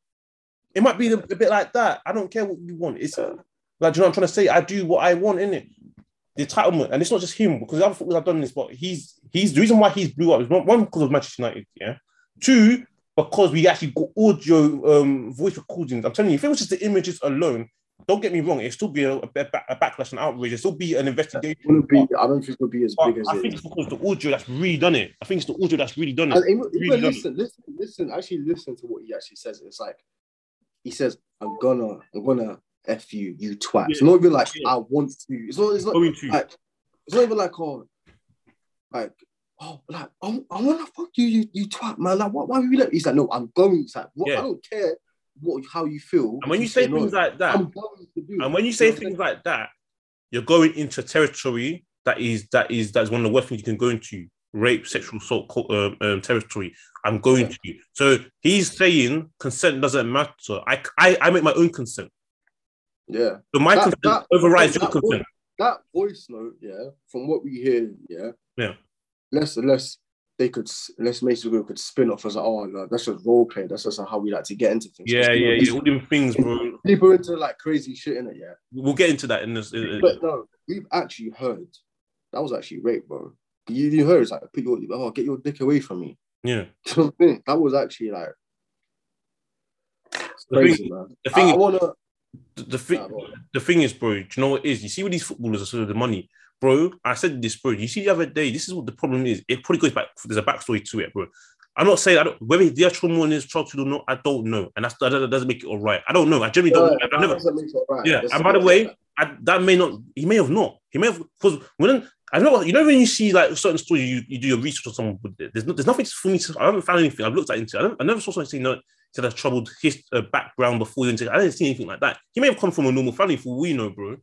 It might be a, bit like that. I don't care what you want. It's Yeah. like, do you know what I'm trying to say? I do what I want in it. The entitlement, and it's not just him because other footballers have done this, but he's he's the reason why he's blew up is one, one because of Manchester United, yeah. Two, because we actually got audio um voice recordings. I'm telling you, if it was just the images alone, don't get me wrong, it'd still be a, a, a backlash and outrage. It'd still be an investigation. Be. I don't think it would be as big as I it think is. it's because the audio that's really done it. I think it's the audio that's really done it. And even, Really done listen, listen, listen. Actually, listen to what he actually says. It's like he says, "I'm gonna, I'm gonna f you, you twat." It's not even like Yeah. I want to. It's not. It's not Going to. It's not even like oh, like oh, like oh, I wanna fuck you, you, you twat, man. Like what? Why would you let? He's like, no, I'm going. It's like what? Yeah. I don't care what how you feel. and when you say things like that, I'm going to do. And when you say know what I'm things like that, you're going into territory that is that is that's one of the worst things you can go into. Rape, sexual assault um, um, territory. I'm going Yeah. to. So he's saying consent doesn't matter. I, I, I make my own consent. Yeah. So my That- consent that- overrides that- your consent. that voice note, yeah, from what we hear, yeah, Yeah. Let's let's they could let's Mason could spin off as oh no, that's just role play. That's just how we like to get into things. Yeah, yeah, yeah. All them things, bro. People into like crazy shit in it, yeah. We'll get into that in this. in- in- But no, we've actually heard that was actually rape, bro. You, you heard it's like put your oh get your dick away from me. yeah. Do you know what I mean? That was actually like it's The thing- crazy, man. The thing, I, I wanna the, the thing, Nah, the thing is, bro. Do you know what it is? You see, what these footballers are sort of the money, bro. I said this, bro. You see, the other day, this is what the problem is. It probably goes back. There's a backstory to it, bro. I'm not saying I don't whether the actual one is childhood or not. I don't know, and that's that doesn't make it all right. I don't know. I generally don't. Know. I never. right. Yeah, That's and by the way, I, that may not. He may have not. He may have because when I know you know when you see like certain stories, you, you do your research on someone. But there's no, there's nothing for me. To, I haven't found anything. I've looked at into. I, don't, I never saw something saying no. Said a troubled his uh, background before. I didn't see anything like that. He may have come from a normal family, for we know, bro.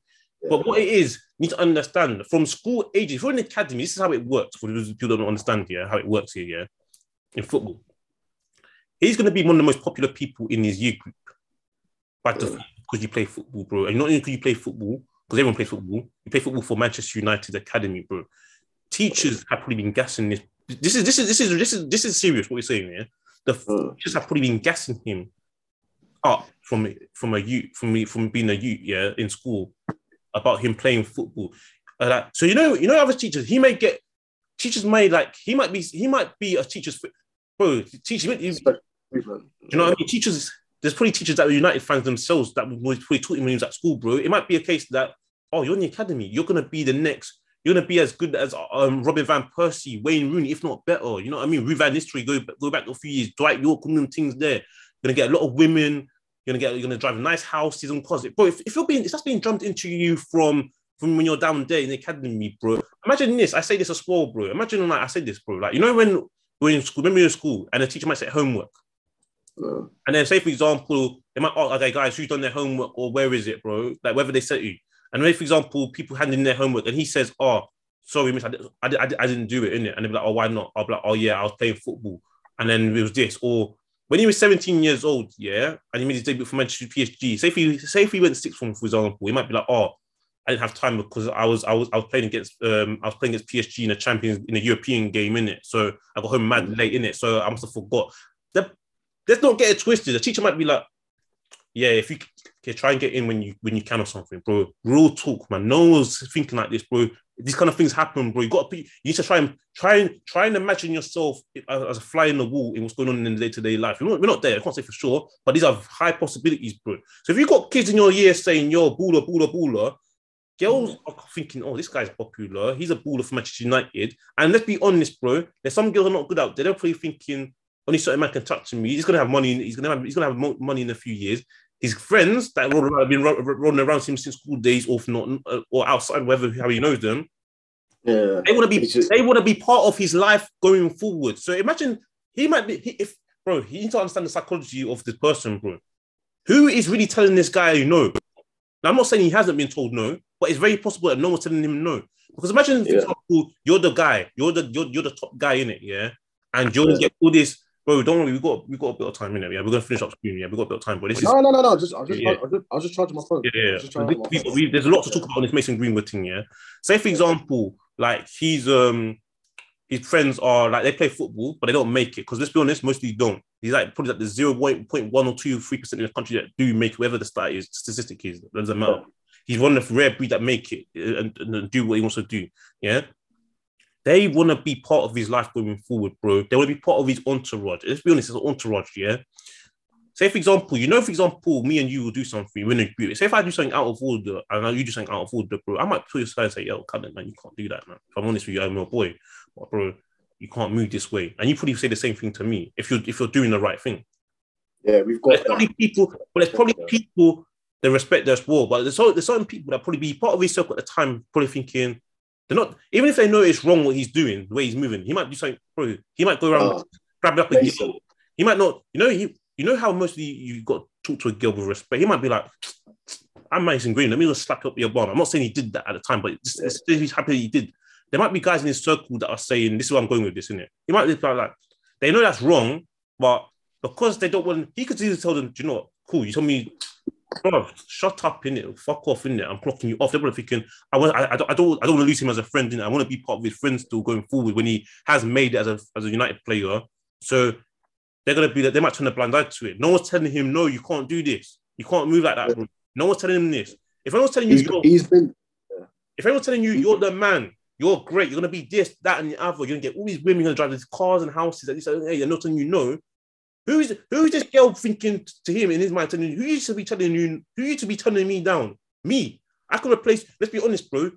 But what it is, you need to understand from school ages. If you're in academy, this is how it works. For those people don't understand here, how it works here, yeah, in football. He's going to be one of the most popular people in his year group by default because you play football, bro. And not only because you play football, because everyone plays football, you play football for Manchester United Academy, bro. Teachers have probably been gassing this. This is this is this is this is this is serious. What we're saying here. The Mm. teachers have probably been gassing him up from from a youth from from being a youth, yeah, in school about him playing football. Uh, like, so you know, you know, other teachers, he may get teachers may like he might be he might be a teacher's bro. Teacher, you, Respect movement. do you know what I mean? Teachers, there's probably teachers that were United fans themselves that was probably taught him when he was at school, bro. It might be a case that, oh, you're in the academy, you're gonna be the next, you're gonna be as good as um Robin Van Persie, Wayne Rooney, if not better. You know what I mean? Ruud Van Nistelrooy, go go back a few years, Dwight Yorke, all them things there. You're gonna get a lot of women. You're gonna get, you're gonna drive a nice houses and cars. Bro, if, if you're being, if that's being drummed into you from from when you're down there in the academy, bro. Imagine this. I say this as well, bro. Imagine like I said this, bro. Like you know when we're in school, remember you're in school and the teacher might say homework. And then say, for example, they might ask, okay, guys, who's done their homework or where is it, bro? Like whether they sent you. And then, for example, people hand in their homework and he says, oh, sorry, miss, I, did, I, did, I, did, didn't do it, innit? And they'll be like, oh, why not? I'll be like, oh, yeah, I was playing football. And then it was this. Or when he was 17 years old, yeah, and he made his debut for Manchester PSG, say if he, say if he went sixth form, for example, he might be like, oh, I didn't have time because I was I was I was playing against um I was playing against PSG in a Champions in a European game in it. So I got home mad late in it. So I must have forgot. The, let's not get it twisted. The teacher might be like, yeah, if you okay, try and get in when you when you can or something, bro. Real talk, man. No one's thinking like this, bro. These kind of things happen, bro. You got to be, you need to try and try and try and imagine yourself as, a fly in the wall in what's going on in the day to day life. We're not, we're not there. I can't say for sure, but these are high possibilities, bro. So if you got kids in your year saying you're baller, baller, baller, girls mm. are thinking, oh, this guy's popular. He's a baller for Manchester United. And let's be honest, bro. There's some girls are not good out there. They're probably thinking only certain man can touch me. He's gonna have money. He's gonna have he's gonna have money in a few years. His friends that around, have been ro- ro- rolling around him since school days, or if not, uh, or outside, whether how he knows them, yeah. they want to be just- they want to be part of his life going forward. So imagine he might be he, if bro, he needs to understand the psychology of this person, bro. Who is really telling this guy no? Now I'm not saying he hasn't been told no, but it's very possible that no one's telling him no. Because imagine, for Yeah. example, you're the guy, you're the you're, you're the top guy in it, yeah, and you're Yeah. get all this. Bro, don't worry, we got we got a bit of time in it. Yeah, we're gonna finish up screen. Yeah, we got a bit of time, but this is No, no, no, no. Just, I was just, Yeah. I was just, I was just charging my phone. yeah, yeah. just We- we- phone. we- there's a lot to talk about on this Mason Greenwood thing. Yeah, say for example, like he's um his friends are like they play football, but they don't make it because let's be honest, mostly don't. He's like probably like the zero point one or two, three percent of the country that do make it, whatever the stat is, statistic is, doesn't matter. He's one of the rare breed that make it uh, and, and do what he wants to do. Yeah. They want to be part of his life going forward, bro. They want to be part of his entourage. Let's be honest, it's an entourage, yeah. Say, for example, you know, for example, me and you will do something, we're in a group. Say, if I do something out of order and you do something out of order, bro, I might pull you aside and say, yo, cut it, man, you can't do that, man. If I'm honest with you, I'm your boy. But, bro, you can't move this way. And you probably say the same thing to me if you're if you're doing the right thing. Yeah, we've got probably people, but there's probably people that respect us well. But there's, so, there's certain people that probably be part of his circle at the time, probably thinking they're not, even if they know it's wrong what he's doing, the way he's moving, he might do something, bro. He might go around, Uh, grab it up a Mason. girl. He might not, you know, he, you know how mostly you got to talk to a girl with respect. He might be like, I'm Mason Green. Let me just slap up your bum. I'm not saying he did that at the time, but it's, it's, he's happy he did. There might be guys in his circle that are saying, "This is where I'm going with this, isn't it?" He might be like, they know that's wrong, but because they don't want, he could easily tell them, "Do you know what? Cool. You told me, bro, shut up in it. Fuck off in it. I'm clocking you off." They're probably thinking, "I want, I, I don't, I don't, I don't want to lose him as a friend. innit? I want to be part of his friends still going forward when he has made it as a as a United player." So they're gonna be, that they might turn a blind eye to it. No one's telling him, "No, you can't do this. You can't move like that." Bro. No one's telling him this. If anyone's telling you, He's, you're- he's been if anyone's telling you you're the man, you're great, you're gonna be this, that, and the other, you're gonna get all these women, you're gonna drive these cars and houses, and this, and hey, and not telling you no. Who is who is this girl thinking to him in his mind telling you who used to be telling you who used to be turning me down? Me. I could replace, let's be honest, bro.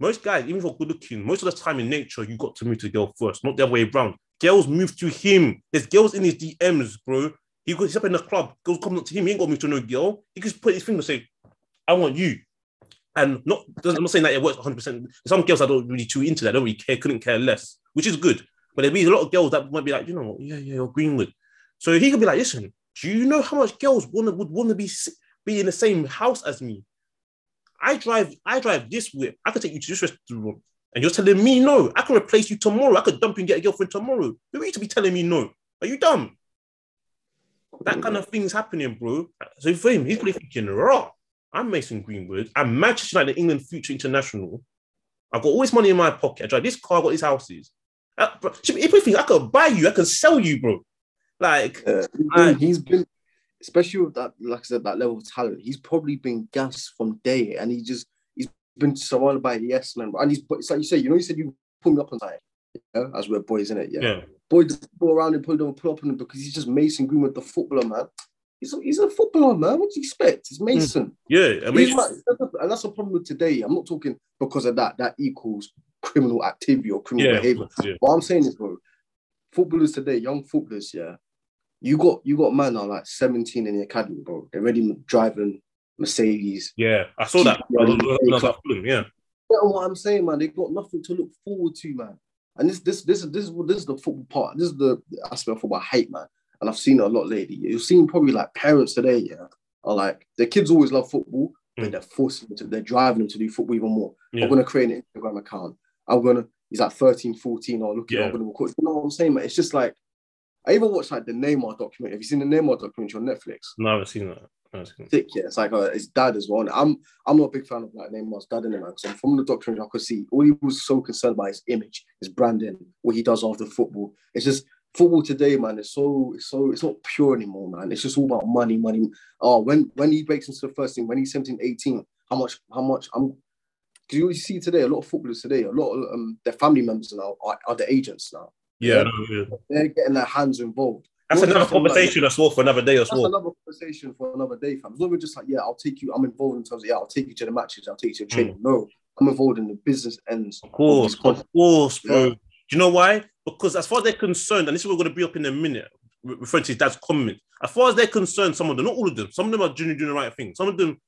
Most guys, even for good looking, most of the time in nature, you got to move to the girl first, not the other way around. Girls move to him. There's girls in his DMs, bro. He goes, up in the club, girls coming up to him, he ain't got to move to no girl. He just put his finger and say, I want you. And not, I'm not saying that it works 100%. Some girls that don't really too into that, don't really care, couldn't care less, which is good. But there'll be a lot of girls that might be like, you know what, yeah, yeah, you're Greenwood. So he could be like, listen, do you know how much girls wanna, would want to be, be in the same house as me? I drive, I drive this whip. I could take you to this restaurant, and you're telling me no. I can replace you tomorrow. I could dump you and get a girlfriend tomorrow. Who are you to be telling me no? Are you dumb? That kind of thing's happening, bro. So for him, he's probably thinking, raw. I'm Mason Greenwood. I'm Manchester United, England future international. I've got all this money in my pocket. I drive this car, I got these houses. Uh, bro, if think I could buy you, I can sell you, bro. Like, Uh, he's been- he's been, especially with that, like I said, that level of talent. He's probably been gassed from day, and he just he's been surrounded by the yes men. And he's it's like you say, you know, you said you pull me up on time, yeah, as we're boys in it, yeah. yeah, Boy just go around and put him put up on him because he's just Mason Greenwood, the footballer, man. He's a, he's a footballer, man. What do you expect? It's Mason. yeah. I mean, He's right. And that's the problem with today. I'm not talking because of that. That equals criminal activity or criminal yeah, behavior. yeah, What I'm saying is, bro, footballers today, young footballers, yeah, you got you got man now like 17 in the academy, bro. They're already driving Mercedes. yeah. I saw that. Yeah, I was- I was at yeah, You know what I'm saying, man? They got nothing to look forward to, man. And this this this this is this is the football part. This is the aspect of football I hate, man. And I've seen it a lot lately. You've seen probably like parents today, yeah, are like their kids always love football, but Mm. they're forcing them to, they're driving them to do football even more. yeah. I'm gonna create an Instagram account. I'm gonna he's like 13, 14, or look Yeah. I'm gonna record. You know what I'm saying, man? It's just like I even watched like the Neymar documentary. Have you seen the Neymar documentary on Netflix? No, I haven't seen that. I seen that. Thick, yeah. It's like uh, his dad as well. I'm I'm not a big fan of like Neymar's dad in it, man. Because from the documentary, I could see all he was so concerned about his image, his branding, what he does after football. It's just football today, man. It's so it's so it's not pure anymore, man. It's just all about money, money. Oh, when when he breaks into the first team, when he's 17, 18, how much how much I'm. Do you see today? A lot of footballers today, a lot of um, their family members now are, are the agents now. Yeah, Yeah. They're getting their hands involved. That's Not another just from, like, conversation as well for another day as that's well. another conversation for another day, fam. It's not just like, yeah, I'll take you, I'm involved in terms of, yeah, I'll take you to the matches, I'll take you to the hmm. training. No, I'm involved in the business ends. Of course, of of course, bro. Yeah. Do you know why? Because as far as they're concerned, and this is what we're going to be up in a minute, referring to his dad's comment. As far as they're concerned, some of them, not all of them, some of them are doing, doing the right thing. Some of them,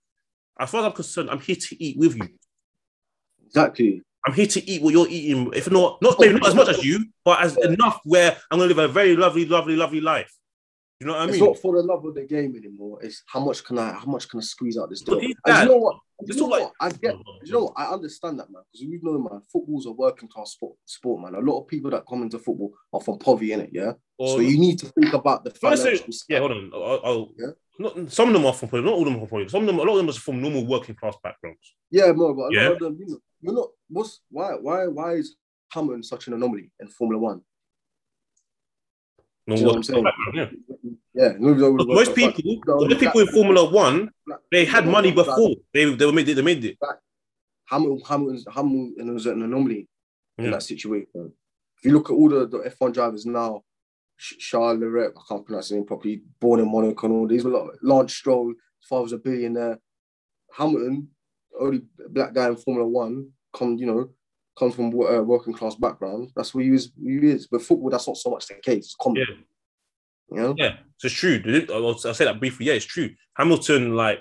as far as I'm concerned, I'm here to eat with you. Exactly. I'm here to eat what you're eating. If not, not maybe not as much as you, but as enough where I'm going to live a very lovely, lovely, lovely life. You know what I It's mean? not for the love of the game anymore. It's how much can I, how much can I squeeze out this deal? these And guys- you know what? You know what? I get. Oh, oh, you oh. know what? I understand that, man. Because we know, man, football's a working class sport, sport, man. A lot of people that come into football are from poverty, in it, yeah. Or- so you need to think about the I say- financial. yeah, hold on. I'll, I'll, Yeah. Not, some of them are from not all of them are from poverty. Some of them, a lot of them are from normal working class backgrounds. Yeah, more, but a Yeah. lot of them, you know, you're not. What's why? Why? Why is Hamilton such an anomaly in Formula One? Do you know what I'm saying? yeah. Yeah, nobody's always But most people, the most people in Formula One, black- they had money black- before. They they were made it. They made it. Hamilton, Hamilton's, Hamilton was an anomaly in that situation. If you look at all the, the F1 drivers now, Leclerc, I can't pronounce his name properly, born in Monaco and all these. Lance Stroll, his father's a billionaire. Hamilton, only black guy in Formula One, come you know, comes from a working class background. That's where he is. He is. But football, that's not so much the case. It's common. Yeah. You know? Yeah, so it's true. I'll, I'll say that briefly. Yeah, it's true. Hamilton, like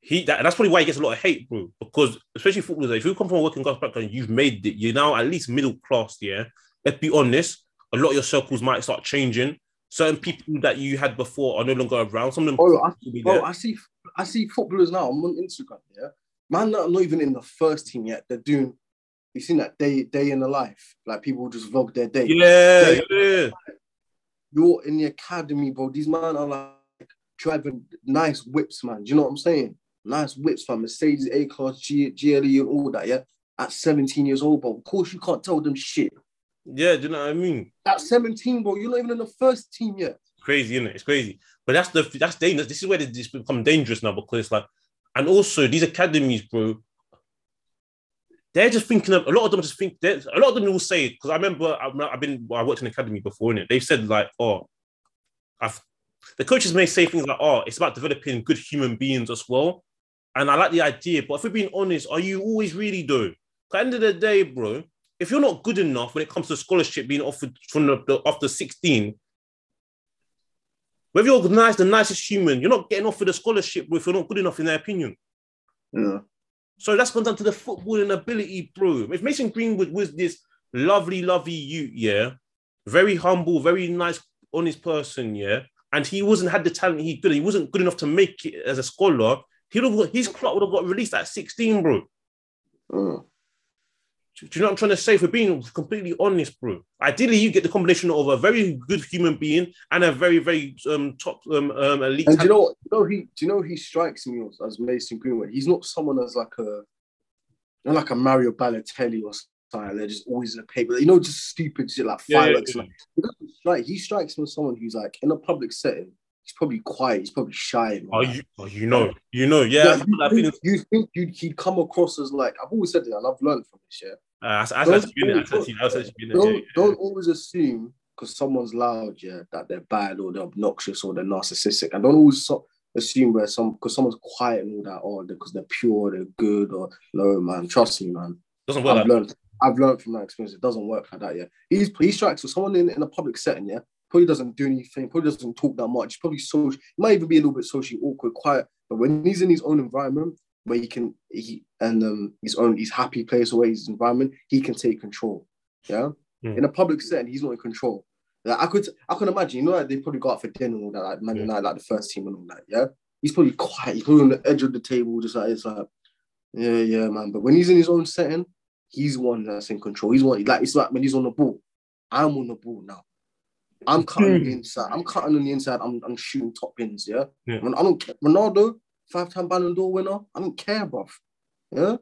he, that, that's probably why he gets a lot of hate, bro. Because especially footballers, if you come from a working class background, you've made it. You're now at least middle class. Yeah, let's be honest. A lot of your circles might start changing. Certain people that you had before are no longer around. Some of them Oh, I, bro. I see, I see footballers now. I'm on Instagram. Yeah, man, not, not even in the first team yet. They're doing. You seen that day, day in the life? Like people just vlog their day. Yeah, yeah. You're in the academy, bro. These man are like driving nice whips, man. Do you know what I'm saying? Nice whips, from Mercedes, A class, G, GLE, and all that. Yeah, at 17 years old, bro. Of course, you can't tell them shit. Yeah, do you know what I mean? At 17, bro, you're not even in the first team yet. Crazy, isn't it? It's crazy. But that's the that's dangerous. This is where this become dangerous now because it's like, and also these academies, bro. They're just thinking of a lot of them. Just think a lot of them will say because I remember I've, I've been I worked in an academy before it. They've said like, oh, I've the coaches may say things like, oh, it's about developing good human beings as well. And I like the idea, but if we're being honest, are you always really though? At the end of the day, bro, if you're not good enough when it comes to scholarship being offered from the, the after 16, whether you're nice, the nicest human, you're not getting offered a scholarship if you're not good enough in their opinion. Yeah. So that's gone down to the footballing ability, bro. If Mason Greenwood was this lovely, lovely youth, yeah, very humble, very nice, honest person, yeah, and he wasn't had the talent he could, he wasn't good enough to make it as a scholar, He'd have got, his clock would have got released at 16, bro. Mm. Do you know what I'm trying to say? For being completely honest, bro. Ideally, you get the combination of a very good human being and a very, very um, top um, um, elite. And do you know, what- you know he, do you know he strikes me as, as Mason Greenwood? He's not someone as like a, you know, like a Mario Balotelli or something. They're just always in the paper. You know, just stupid shit like Yeah, yeah, fireworks. yeah. Like, he strike. He strikes me as someone who's like in a public setting. He's probably quiet. He's probably shy. and Oh, you, oh, you know, you know, yeah. Yeah, I feel that you, think, you think you'd, he'd come across as like I've always said that, and I've learned from this. Yeah, Uh, Don't- actually been it. Actually, I actually been don't Yeah, yeah. don't always assume because someone's loud, yeah, that they're bad or they're obnoxious or they're narcissistic, and don't always so, assume where some because someone's quiet and all that, or because they're pure, they're good, or no, man. Trust me, man. Doesn't work I've learned. I've learned from that experience. It doesn't work like that. Yeah, he's he strikes with someone in, in a public setting. Yeah, probably doesn't do anything. Probably doesn't talk that much. Probably social. He might even be a little bit socially awkward, quiet. But when he's in his own environment, where he can he and um his own his happy place away his environment, he can take control. Yeah, Mm. in a public setting, he's not in control. Like I could I can imagine. You know, like they probably go out for dinner and all that, like Man Yeah. United, like the first team and all that. Yeah, he's probably quiet. He's probably on the edge of the table, just like it's like. Yeah, yeah, man. But when he's in his own setting, he's one that's in control. He's one like it's like when he's on the ball. I'm on the ball now. I'm cutting on the inside. I'm cutting on the inside. I'm, I'm shooting top pins. Yeah. Yeah. I don't care. Ronaldo, five time Ballon d'Or winner. I don't care, bruv. Yeah.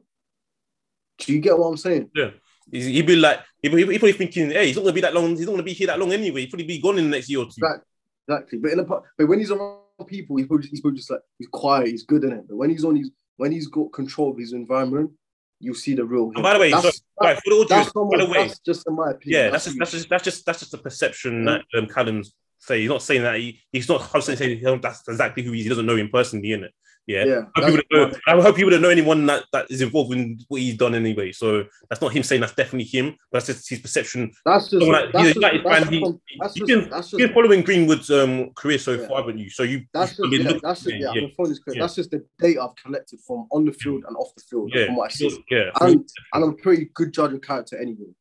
Do you get what I'm saying? Yeah. he'd be like, he'd, be- he'd probably thinking, hey, he's not gonna be that long. He's not gonna be here that long anyway. He'd probably be gone in the next year or two. Right. Exactly. But in a but when he's around people, he's probably, he's probably just like he's quiet. He's good in it. But when he's on his when he's got control of his environment, you see the real. By the way, That's- so, right, for the audience, that's, by the way, that's just in my opinion. yeah, that's just that's just that's just that's just the perception Yeah. that um, Callum's say. He's not saying that he, he's not constantly saying that's exactly who he is. He doesn't know him personally, innit? Yeah. yeah. I hope, that's people don't know, I hope people don't know anyone that, that is involved in what he's done anyway. So that's not him saying that's definitely him, but that's just his perception. That's just, like- that's he's just, a United fan, he- just, You've been, been following Greenwood's um, career so Yeah. far, haven't you? So you, that's just, yeah, that's just, yeah, yeah, I'm phone is correct. yeah. That's just the data I've collected from on the field and off the field yeah, from what I see. yeah. And, and I'm a pretty good judge of character anyway.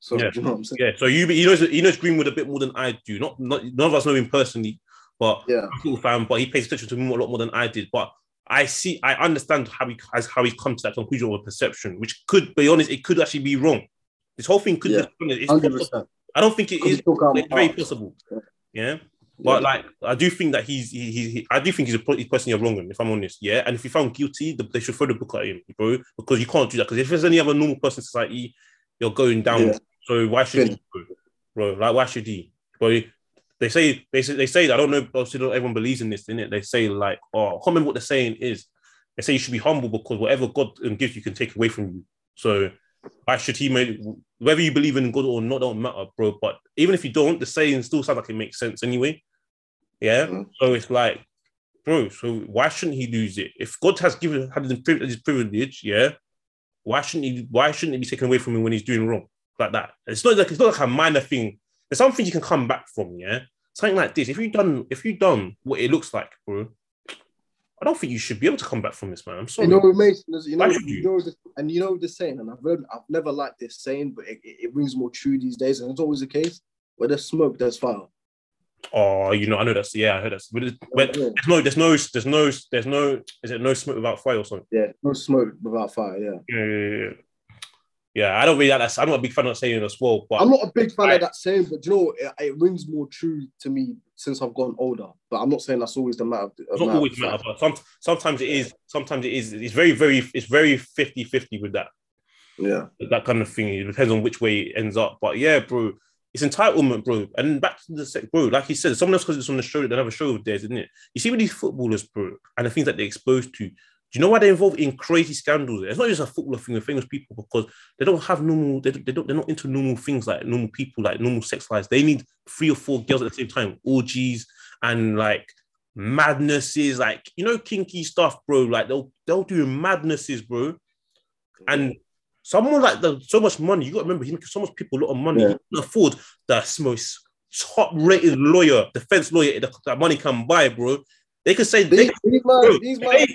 So, Yeah. you know what I'm saying? Yeah, so you he knows he knows Greenwood a bit more than I do. Not, not none of us know him personally, but Yeah. I'm a football fan. But he pays attention to him a lot more than I did. But I see, I understand how he has how he's come to that conclusion of a perception, which could be honest, it could actually be wrong. This whole thing could Yeah. be it's 100%. I don't think it is. Very possible. Yeah. But like, I do think that he's he, he, he- I do think he's a pro- he's personally a wrong one, if I'm honest. Yeah, and if he found guilty, the, they should throw the book at him, bro, because you can't do that. Because if there's any other normal person in society, you're going down. Yeah. So why should Yeah. he, bro? bro? Like, why should he, bro? They say they say they say I don't know. Obviously, not everyone believes in this, in it. They say like, oh, I can't remember what they're saying is. They say you should be humble because whatever God gives you can take away from you. So why should he make whether you believe in God or not don't matter, bro. But even if you don't, the saying still sounds like it makes sense anyway. Yeah. Mhm. So it's like, bro. So why shouldn't he lose it? If God has given had his privilege, yeah. Why shouldn't he? Why shouldn't it be taken away from him when he's doing wrong like that? It's not like it's not like a minor thing. There's something you can come back from. Yeah. Something like this. If you done, if you done what it looks like, bro. I don't think you should be able to come back from this, man. I'm sorry. You know, you know, you you? know, the, and you know the saying, and I've heard, I've never liked this saying, but it, it, it rings more true these days, and it's always the case. Where there's smoke, there's fire. Oh, you know, I know that's yeah, I heard that's. But, but there's no, there's no, there's no, there's no. Is it no smoke without fire or something? Yeah, no smoke without fire. Yeah, Yeah, yeah, yeah, yeah. I don't really like that. I'm not a big fan of saying it as well, but I'm not a big fan I- of that saying, but you know, it, it rings more true to me since I've gotten older. But I'm not saying that's always the matter. it's not always matter. But some, sometimes it is. Sometimes it is. It's very, very, it's very 50-50 with that. Yeah, that kind of thing. It depends on which way it ends up. But yeah, bro, it's entitlement, bro. And back to the sec, bro. Like he said, someone else because it's on the show. They have a show of theirs, isn't it? You see with these footballers, bro, and the things that they're exposed to. You know why they're involved in crazy scandals? It's not just a footballer thing with famous people because they don't have normal. They, don't- they don't. They're not into normal things like normal people, like normal sex lives. They need three or four girls at the same time, orgies and like madnesses, like you know, kinky stuff, bro. Like they'll they'll do madnesses, bro. And someone like the so much money, you got to remember, he makes so much people a lot of money. Yeah. He can afford the most top rated lawyer, defense lawyer that, money can buy, bro. They could say they, these, these man, these they- man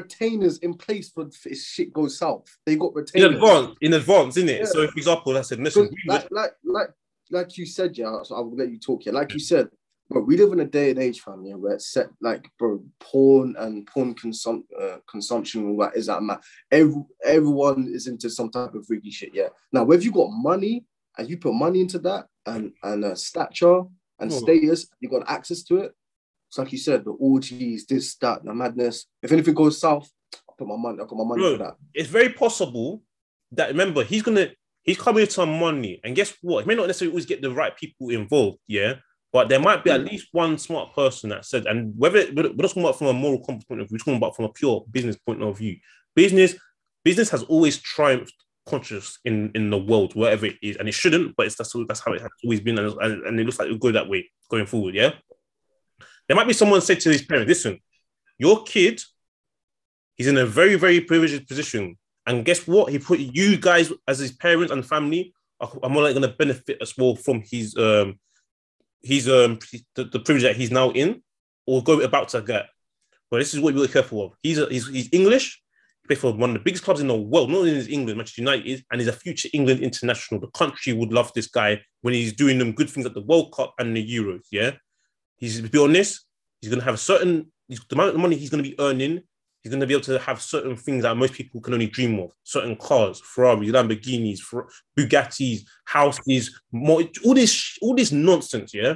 retainers in place for if shit goes south. They got in retainers. advance, in advance, isn't it? Yeah. So, for example, I said, listen, like, like, like, like you said, yeah. So I will let you talk here. Like you said, But we live in a day and age, family, where it's set like, bro, porn and porn consum- uh, consumption all that is that man. Every, everyone is into some type of freaky shit. Yeah. Now, whether you got money and you put money into that and and uh, stature and Oh. status, you got access to it. Like you said, the orgies, this, that, the madness. If anything goes south, I'll put my money. I got my money Bro. for that. It's very possible that remember he's gonna he's coming with some money, and guess what? He may not necessarily always get the right people involved, yeah. But there might be at mm. least one smart person that said, and whether we're not talking about from a moral compass point of view, we're talking about from a pure business point of view. Business, business has always triumphed conscious in in the world, wherever it is, and it shouldn't, but it's that's, that's how it has always been, and, and, and it looks like it'll go that way going forward. Yeah, there might be someone said to his parents, "Listen, your kid, he's in a very very privileged position, and guess what? He put you guys as his parents and family are, are more likely going to benefit as well from his um his um the, the privilege that he's now in, or go about to get. But this is what you're careful of. He's a, he's he's English. He played for one of the biggest clubs in the world, not only is England, Manchester United, and he's a future England international. The country would love this guy when he's doing them good things at the World Cup and the Euros. Yeah, he's to be honest, he's going to have a certain the amount of money he's going to be earning. He's going to be able to have certain things that most people can only dream of: certain cars, Ferraris, Lamborghinis, Bugattis, houses, more, all this, all this nonsense. Yeah,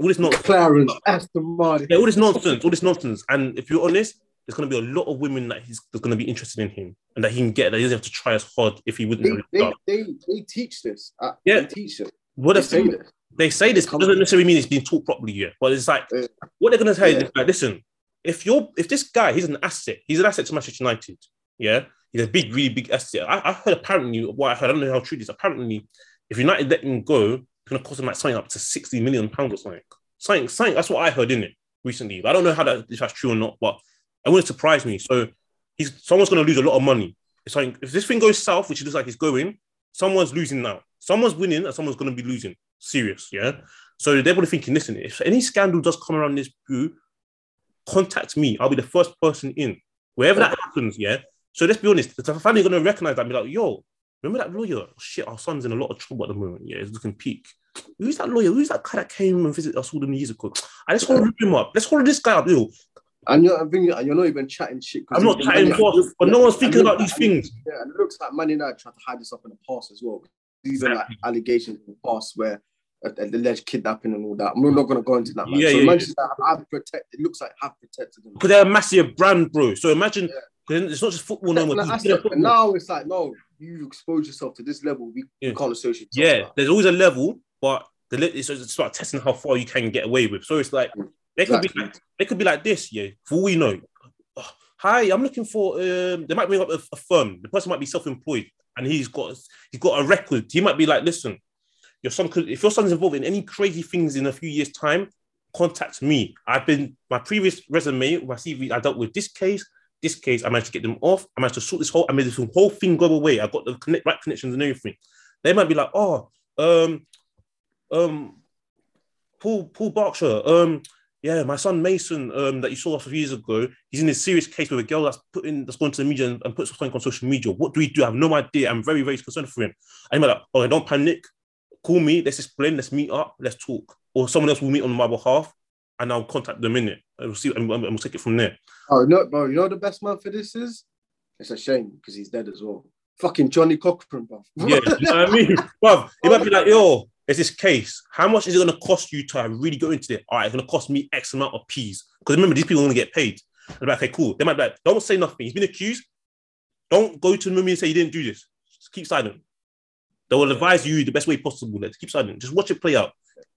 all this nonsense. McLarens, Aston Martin. Yeah, all this nonsense, all this nonsense. And if you're honest, there's going to be a lot of women that he's that's going to be interested in him and that he can get. That he doesn't have to try as hard if he wouldn't. They, they, they, they teach this. Uh, Yeah. They teach it. What They say this. They say this doesn't necessarily mean it's being taught properly yet, but it's like Yeah. what they're going to say Yeah. is like, listen, if you're if this guy he's an asset, he's an asset to Manchester United. Yeah, he's a big, really big asset. I, I heard apparently what I heard. I don't know how true this. Apparently, if United let him go, it's going to cost him like something up to sixty million pounds or something. Something, something. That's what I heard in it recently. I don't know how that if that's true or not. But it wouldn't surprise me. So he's someone's going to lose a lot of money. It's like if this thing goes south, which it looks like it's going, someone's losing now. Someone's winning and someone's going to be losing. Serious, yeah. So they're probably thinking, listen, if any scandal does come around this brew, contact me. I'll be the first person in. Wherever that happens, yeah. So let's be honest, the family going to recognize that and be like, yo, remember that lawyer? Oh, shit, our son's in a lot of trouble at the moment. Yeah, he's looking peak. Who's that lawyer? Who's that guy that came and visited us all them years ago? I just want to hold him up. Let's hold this guy up, yo. And you're, I think you're not even chatting shit. I'm not chatting for, but no one's thinking about these things. Yeah, and it looks like Man United tried to hide this up in the past as well. These are like allegations in the past where alleged kidnapping and all that. I'm not going to go into that. Man. Yeah, so yeah, Manchester have, have protect. It looks like have protected them. Because they're a massive brand, bro. So imagine, Yeah. it's not just football no more. And People that's play it. But football. now it's like no, you expose yourself to this level. We, Yeah. can't associate. Yeah, there's always a level, but the it's it's about testing how far you can get away with. So it's like they could be like, they could be like this, yeah. For all we know, "Oh, hi, I'm looking for. Um, they might bring up a, a firm. The person might be self-employed, and he's got he's got a record. He might be like, listen, your son could if your son's involved in any crazy things in a few years' time, contact me. I've been my previous resume, my CV. I dealt with this case. This case, I managed to get them off. I managed to sort this whole. I made this whole thing go away. I got the connect, right connections and everything. They might be like, oh, um, um, Paul Paul Berkshire, um, yeah, my son Mason, um, that you saw a few years ago, he's in this serious case with a girl that's put in that's gone to the media and, and put something on social media. What do we do? I have no idea. I'm very, very concerned for him. I'm like, oh, don't panic. Call me. Let's explain. Let's meet up. Let's talk. Or someone else will meet on my behalf, and I'll contact them in it. And we'll see, and, and we'll take it from there. Oh no, bro! You know the best man for this is? It's a shame because he's dead as well. Fucking Johnnie Cochran, bro. Yeah, you know what I mean? Bruv, it might be like, yo, it's this case. How much is it going to cost you to really go into it? All right, it's going to cost me X amount of P's. Because remember, these people are going to get paid. They're like, okay, cool. They might be like, don't say nothing. He's been accused. Don't go to the movie and say you didn't do this. Just keep silent. They will advise you the best way possible. Let's keep silent. Just watch it play out.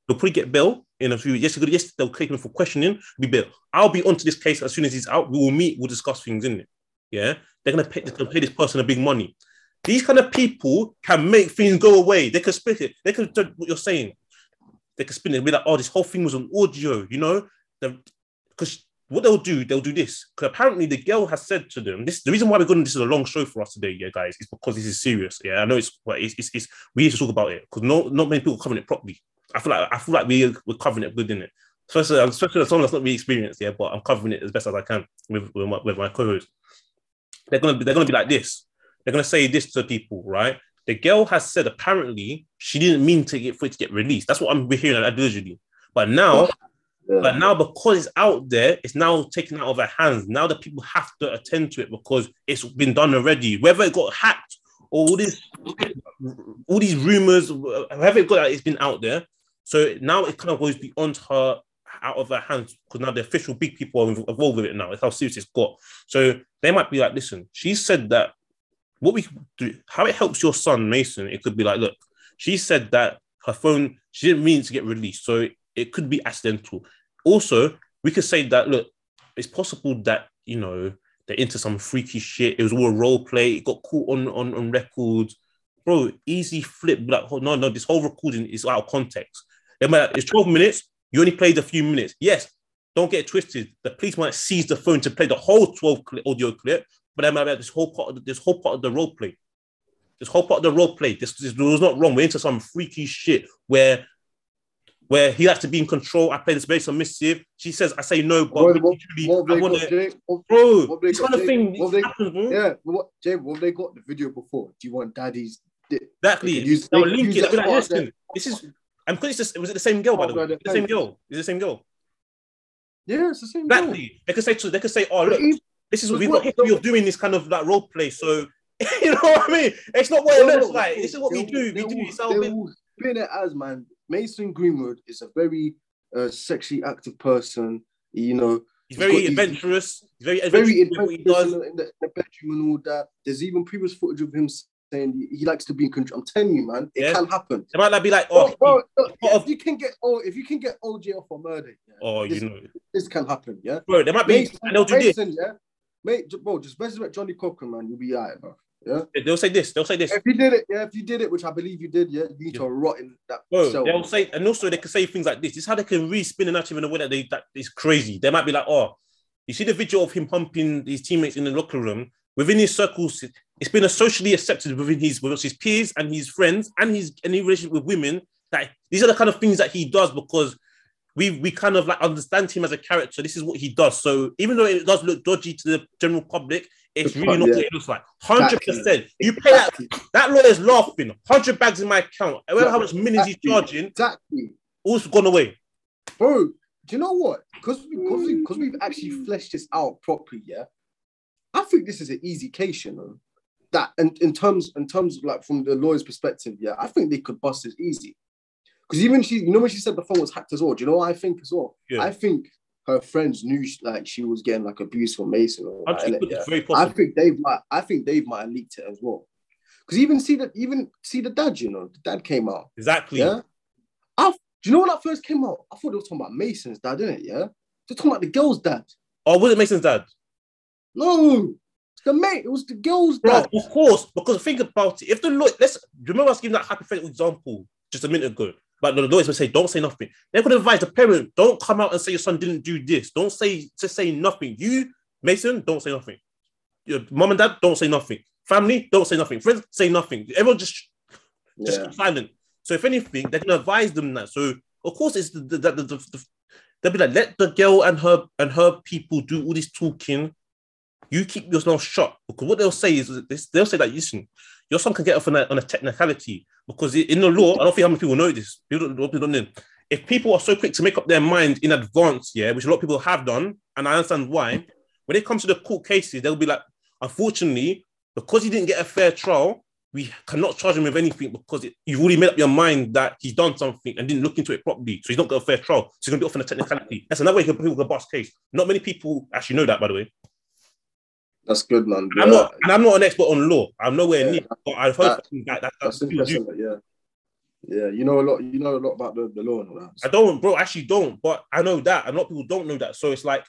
They'll probably get bail in a few. Yes. Yes, they'll take him for questioning. Be bail. I'll be onto this case as soon as he's out. We will meet. We'll discuss things in it. Yeah, they're gonna pay. They'll pay this person a big money. These kind of people can make things go away. They can split it. They can do what you're saying. They can spin it. Be like, oh, this whole thing was on audio. You know, because what they'll do, they'll do this. Because apparently the girl has said to them, this the reason why we're going. To this is a long show for us today, yeah, guys. Is because this is serious. Yeah, I know it's, but it's, it's, it's we need to talk about it because no, not many people covering it properly. I feel like I feel like we we're covering it good in it. Especially, especially as someone that's not really experienced, yeah, but I'm covering it as best as I can with, with my, with my co-host. They're gonna be they're gonna be like this. They're gonna say this to people, right? The girl has said apparently she didn't mean to get for it to get released. That's what I'm hearing allegedly. But now But now because it's out there, it's now taken out of our hands. Now that people have to attend to it because it's been done already. Whether it got hacked or all this, all these rumors, however it got out, it's been out there. So now it kind of goes beyond her, out of her hands, because now the official big people are involved with it now. It's how serious it's got. So they might be like, listen, she said that what we do, how it helps your son, Mason, it could be like, look, she said that her phone, she didn't mean to get released. So it could be accidental. Also, we could say that, look, it's possible that, you know, they're into some freaky shit. It was all a role play. It got caught on, on, on records. Bro, easy flip. Like, oh, no, no, this whole recording is out of context. It's 12 minutes. You only played a few minutes. Yes, don't get twisted. The police might seize the phone to play the whole 12 clip, audio clip, but have this whole part of the, this whole part of the role play. This whole part of the role play. This, this was not wrong. We're into some freaky shit where where he has to be in control. I play this very submissive. She says, I say no, but What- what- what I want to, bro. what This kind of thing What they- happens, bro. Yeah, what Jay, what they got the video before? Do you want daddy's dick? Exactly. They use- They'll they link use it. They'll be that like, listen, this is. I'm it's just, was it the same girl by the oh, way? of the same girl. Is it the same girl? Yeah, it's the same. Exactly. They could say to they could say, oh look, this is we've what- got history of doing this kind of like role play. So you know what I mean? It's not what it looks like. This is what we do. We do. It's our they bit. will spin it as man. Mason Greenwood is a very uh, sexually active person. You know, He's he's very these- adventurous. He's very very adventurous with he adventurous does. in the, in, the, bedroom and all that. There's even previous footage of him saying he likes to be in control. I'm telling you, man, it Yeah. can happen. It might not be like, Oh, oh, bro, look, part if you can get oh, if you can get OJ off for murder, yeah, oh, this, you know, this can happen, yeah. bro. there might be, Mason, do this. Mason, yeah, mate, bro, just resurrect Johnnie Cochran, man. You'll be alright, bro. Yeah. They'll say this. They'll say this. If you did it, yeah, if you did it, which I believe you did, yeah, you need to rot in that Bro, cell. they'll say, and also they can say things like this. This is how they can re-spin a narrative in a way that they that is crazy. They might be like, oh, you see the video of him pumping his teammates in the locker room within his circles. It's been a socially accepted within his with his peers and his friends and his any relationship with women. That these are the kind of things that he does because we we kind of like understand him as a character. This is what he does. So even though it does look dodgy to the general public, it's really not yeah. what it looks like. Hundred percent. You pay that that lawyer's laughing. Hundred bags in my account. I don't know how much millions he's charging. Exactly. All's gone away. Bro, do you know what? Because because we, because we've actually fleshed this out properly, yeah. I think this is an easy case, you know. That and in terms in terms of like from the lawyer's perspective, yeah, I think they could bust this easy. Because even she, you know, when she said the phone was hacked as well, do you know what I think as well? Yeah. I think her friends knew she- like she was getting like abuse from Mason. Or, I like, it's yeah? I think Dave might. I think Dave might have leaked it as well. Because even see that, even see the dad. You know, the dad came out. Exactly. Yeah. I, do you know when that first came out? I thought they were talking about Mason's dad, didn't it? Yeah. They're talking about the girl's dad. Oh, was it Mason's dad? No, the mate. It was the girl's Bro, dad. of course, because think about it. If the lawyer, let's remember I was giving that hypothetical example just a minute ago. But the lawyers would say, don't say nothing. They're going to advise the parent, don't come out and say your son didn't do this. Don't say, just say nothing. You, Mason, don't say nothing. Your mom and dad, don't say nothing. Family, don't say nothing. Friends, say nothing. Everyone just just Yeah. silent. So if anything, they're gonna advise them that. So of course, it's the, the, the, the, the- they'll be like, let the girl and her and her people do all this talking. You keep yourself shut because what they'll say is this. They'll say that listen, your son can get off on a, on a technicality because in the law, I don't think how many people know this. People don't, people don't know. If people are so quick to make up their mind in advance, yeah, which a lot of people have done, and I understand why. When it comes to the court cases, they'll be like, unfortunately, because he didn't get a fair trial, we cannot charge him with anything because it, you've already made up your mind that he's done something and didn't look into it properly. So he's not got a fair trial. So he's going to be off on a technicality. That's another way you can put people can bust case. Not many people actually know that, by the way. That's good, man. I'm not, and I'm not an expert on law. I'm nowhere Yeah. near, but I've heard That- that. That's that do. interesting. Yeah. Yeah. You know a lot. You know a lot about the, the law and all that. I don't, bro. I Actually, don't. But I know that, and a lot of people don't know that. So it's like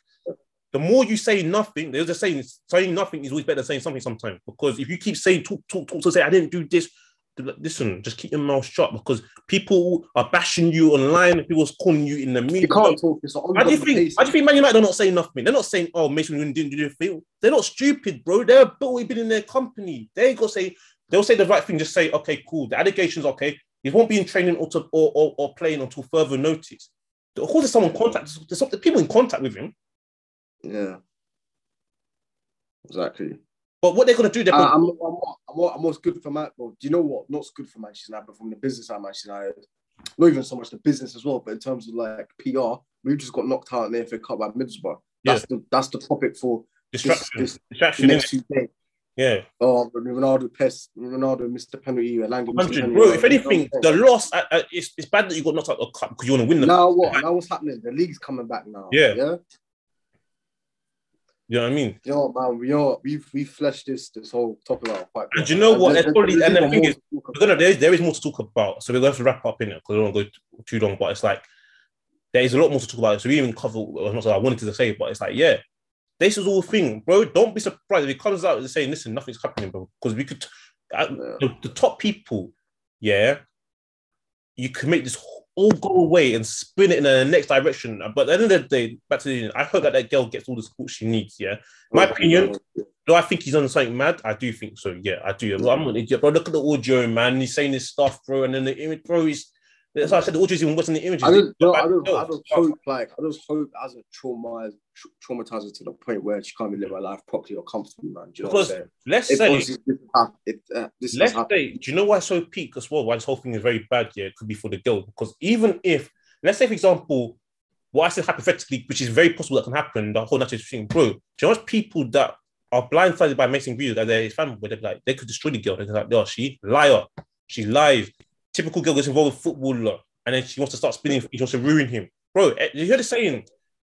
the more you say nothing, there's a saying: saying nothing is always better than saying something. Sometimes, because if you keep saying talk, talk, talk, to say I didn't do this, listen, just keep your mouth shut because people are bashing you online. People's calling you in the media. You can't talk. It's an How do you think? How do you think Man United are not saying nothing? They're not saying, "Oh, Mason Greenwood didn't do their thing." They're not stupid, bro. They're always been in their company. They go say they'll say the right thing. Just say, "Okay, cool. The allegations okay. He won't be in training or, to, or, or or playing until further notice." Of course, there's someone contact. There's some people in contact with him. Yeah. Exactly. But what they're gonna do? They're gonna, I'm, I'm, I'm, I'm what's good for Man. Well, do you know what? Not good for Manchester United, but from the business side, of Manchester United. Not even so much the business as well, but in terms of like PR, we just got knocked out in the FA Cup by Middlesbrough. That's the that's the topic for this, Distraction. this Distraction. next days. Yeah. Oh, Ronaldo pest, Ronaldo missed the penalty, Elanga missed penalty. Bro, if anything, the loss, uh, uh, it's, it's bad that you got knocked out of the cup because you want to win the now what? Now what's happening? The league's coming back now. Yeah. yeah. You know what I mean? Yo, man, we are we've we fleshed this this whole topic out quite. And you know what? There's- It's probably- there's and the thing is, talk We're gonna, there, there is more to talk about. So we're going to wrap up in it because I don't want to go too long. But it's like, there is a lot more to talk about. So we even cover what not what I wanted to say, but it's like, yeah, this is all thing, bro. Don't be surprised if it comes out and saying, listen, nothing's happening, bro. Because we could, uh, Yeah. the, the top people, yeah, you can make this all go away and spin it in the next direction. But at the end of the day, back to the, union. I hope that that girl gets all the support she needs. Yeah, my oh, opinion. Do I think he's on something mad? I do think so. Yeah, I do. I'm an idiot, bro. Look at the audio, man. He's saying this stuff, bro, and then the image, bro. He's that's why I said the audio is even worse than the images. I don't, no, I don't, I Yo, don't hope like I just hope it hasn't traumatized tra- traumatized her to the point where she can't even live her life properly or comfortably, man. Do you know what I'm Because saying? let's If say, this, if, uh, this let's say, do you know why it's so peak as well? Why this whole thing is very bad? Yeah, it could be for the girl because even if, let's say, for example, what I said hypothetically, which is very possible that can happen, the whole natural thing, bro. Do you know what people that are blindsided by making videos that they're family, they're like they could destroy the girl. They're like, oh, she liar, she lies. Typical girl gets involved with footballer, and then she wants to start spinning. She wants to ruin him, bro. eh, You hear the saying?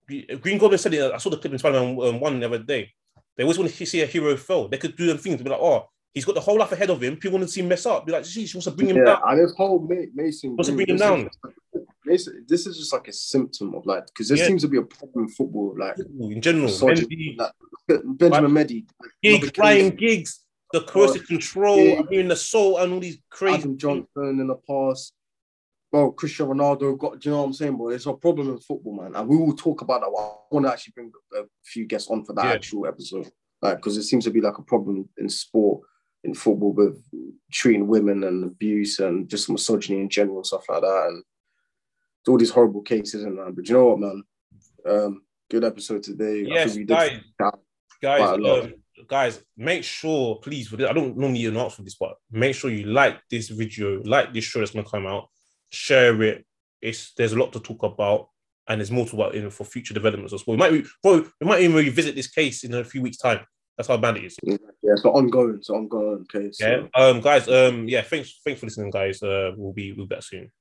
Green Goblin said it. I saw the clip in Spider-Man um, one the other day. They always want to see a hero fail. They could do them things. Be like, oh, he's got the whole life ahead of him. People want to see him mess up. Be like, she, wants to bring him yeah, down. and this whole Ma- Mason, What's to bring him down? Mason, this is just like a symptom of like because there Yeah. seems to be a problem in football, like In general, Mendy, like, Benjamin Mendy, Giggs, Ryan Giggs, the coercive control, Yeah. I mean, the soul, and all these crazy. Adam Johnson in the past. Bro, Cristiano Ronaldo got. Do you know what I'm saying, bro? There's a problem in football, man, and we will talk about that. I want to actually bring a few guests on for that Yeah. actual episode, like because it seems to be like a problem in sport, in football, with treating women and abuse and just misogyny in general and stuff like that, and all these horrible cases and that. But you know what, man? Um, good episode today. Yes, think we did guys. guys, Quite a lot. um, guys, make sure, please, for this, I don't normally announce for this, but make sure you like this video, like this show that's gonna come out, share it. It's there's a lot to talk about, and there's more to about in for future developments as well. We might, bro, we might even revisit this case in a few weeks' time. That's how bad it is. Yeah, it's ongoing. It's ongoing. So. Yeah. Um, guys. Um, yeah. Thanks. Thanks for listening, guys. Uh, we'll be we'll be back soon.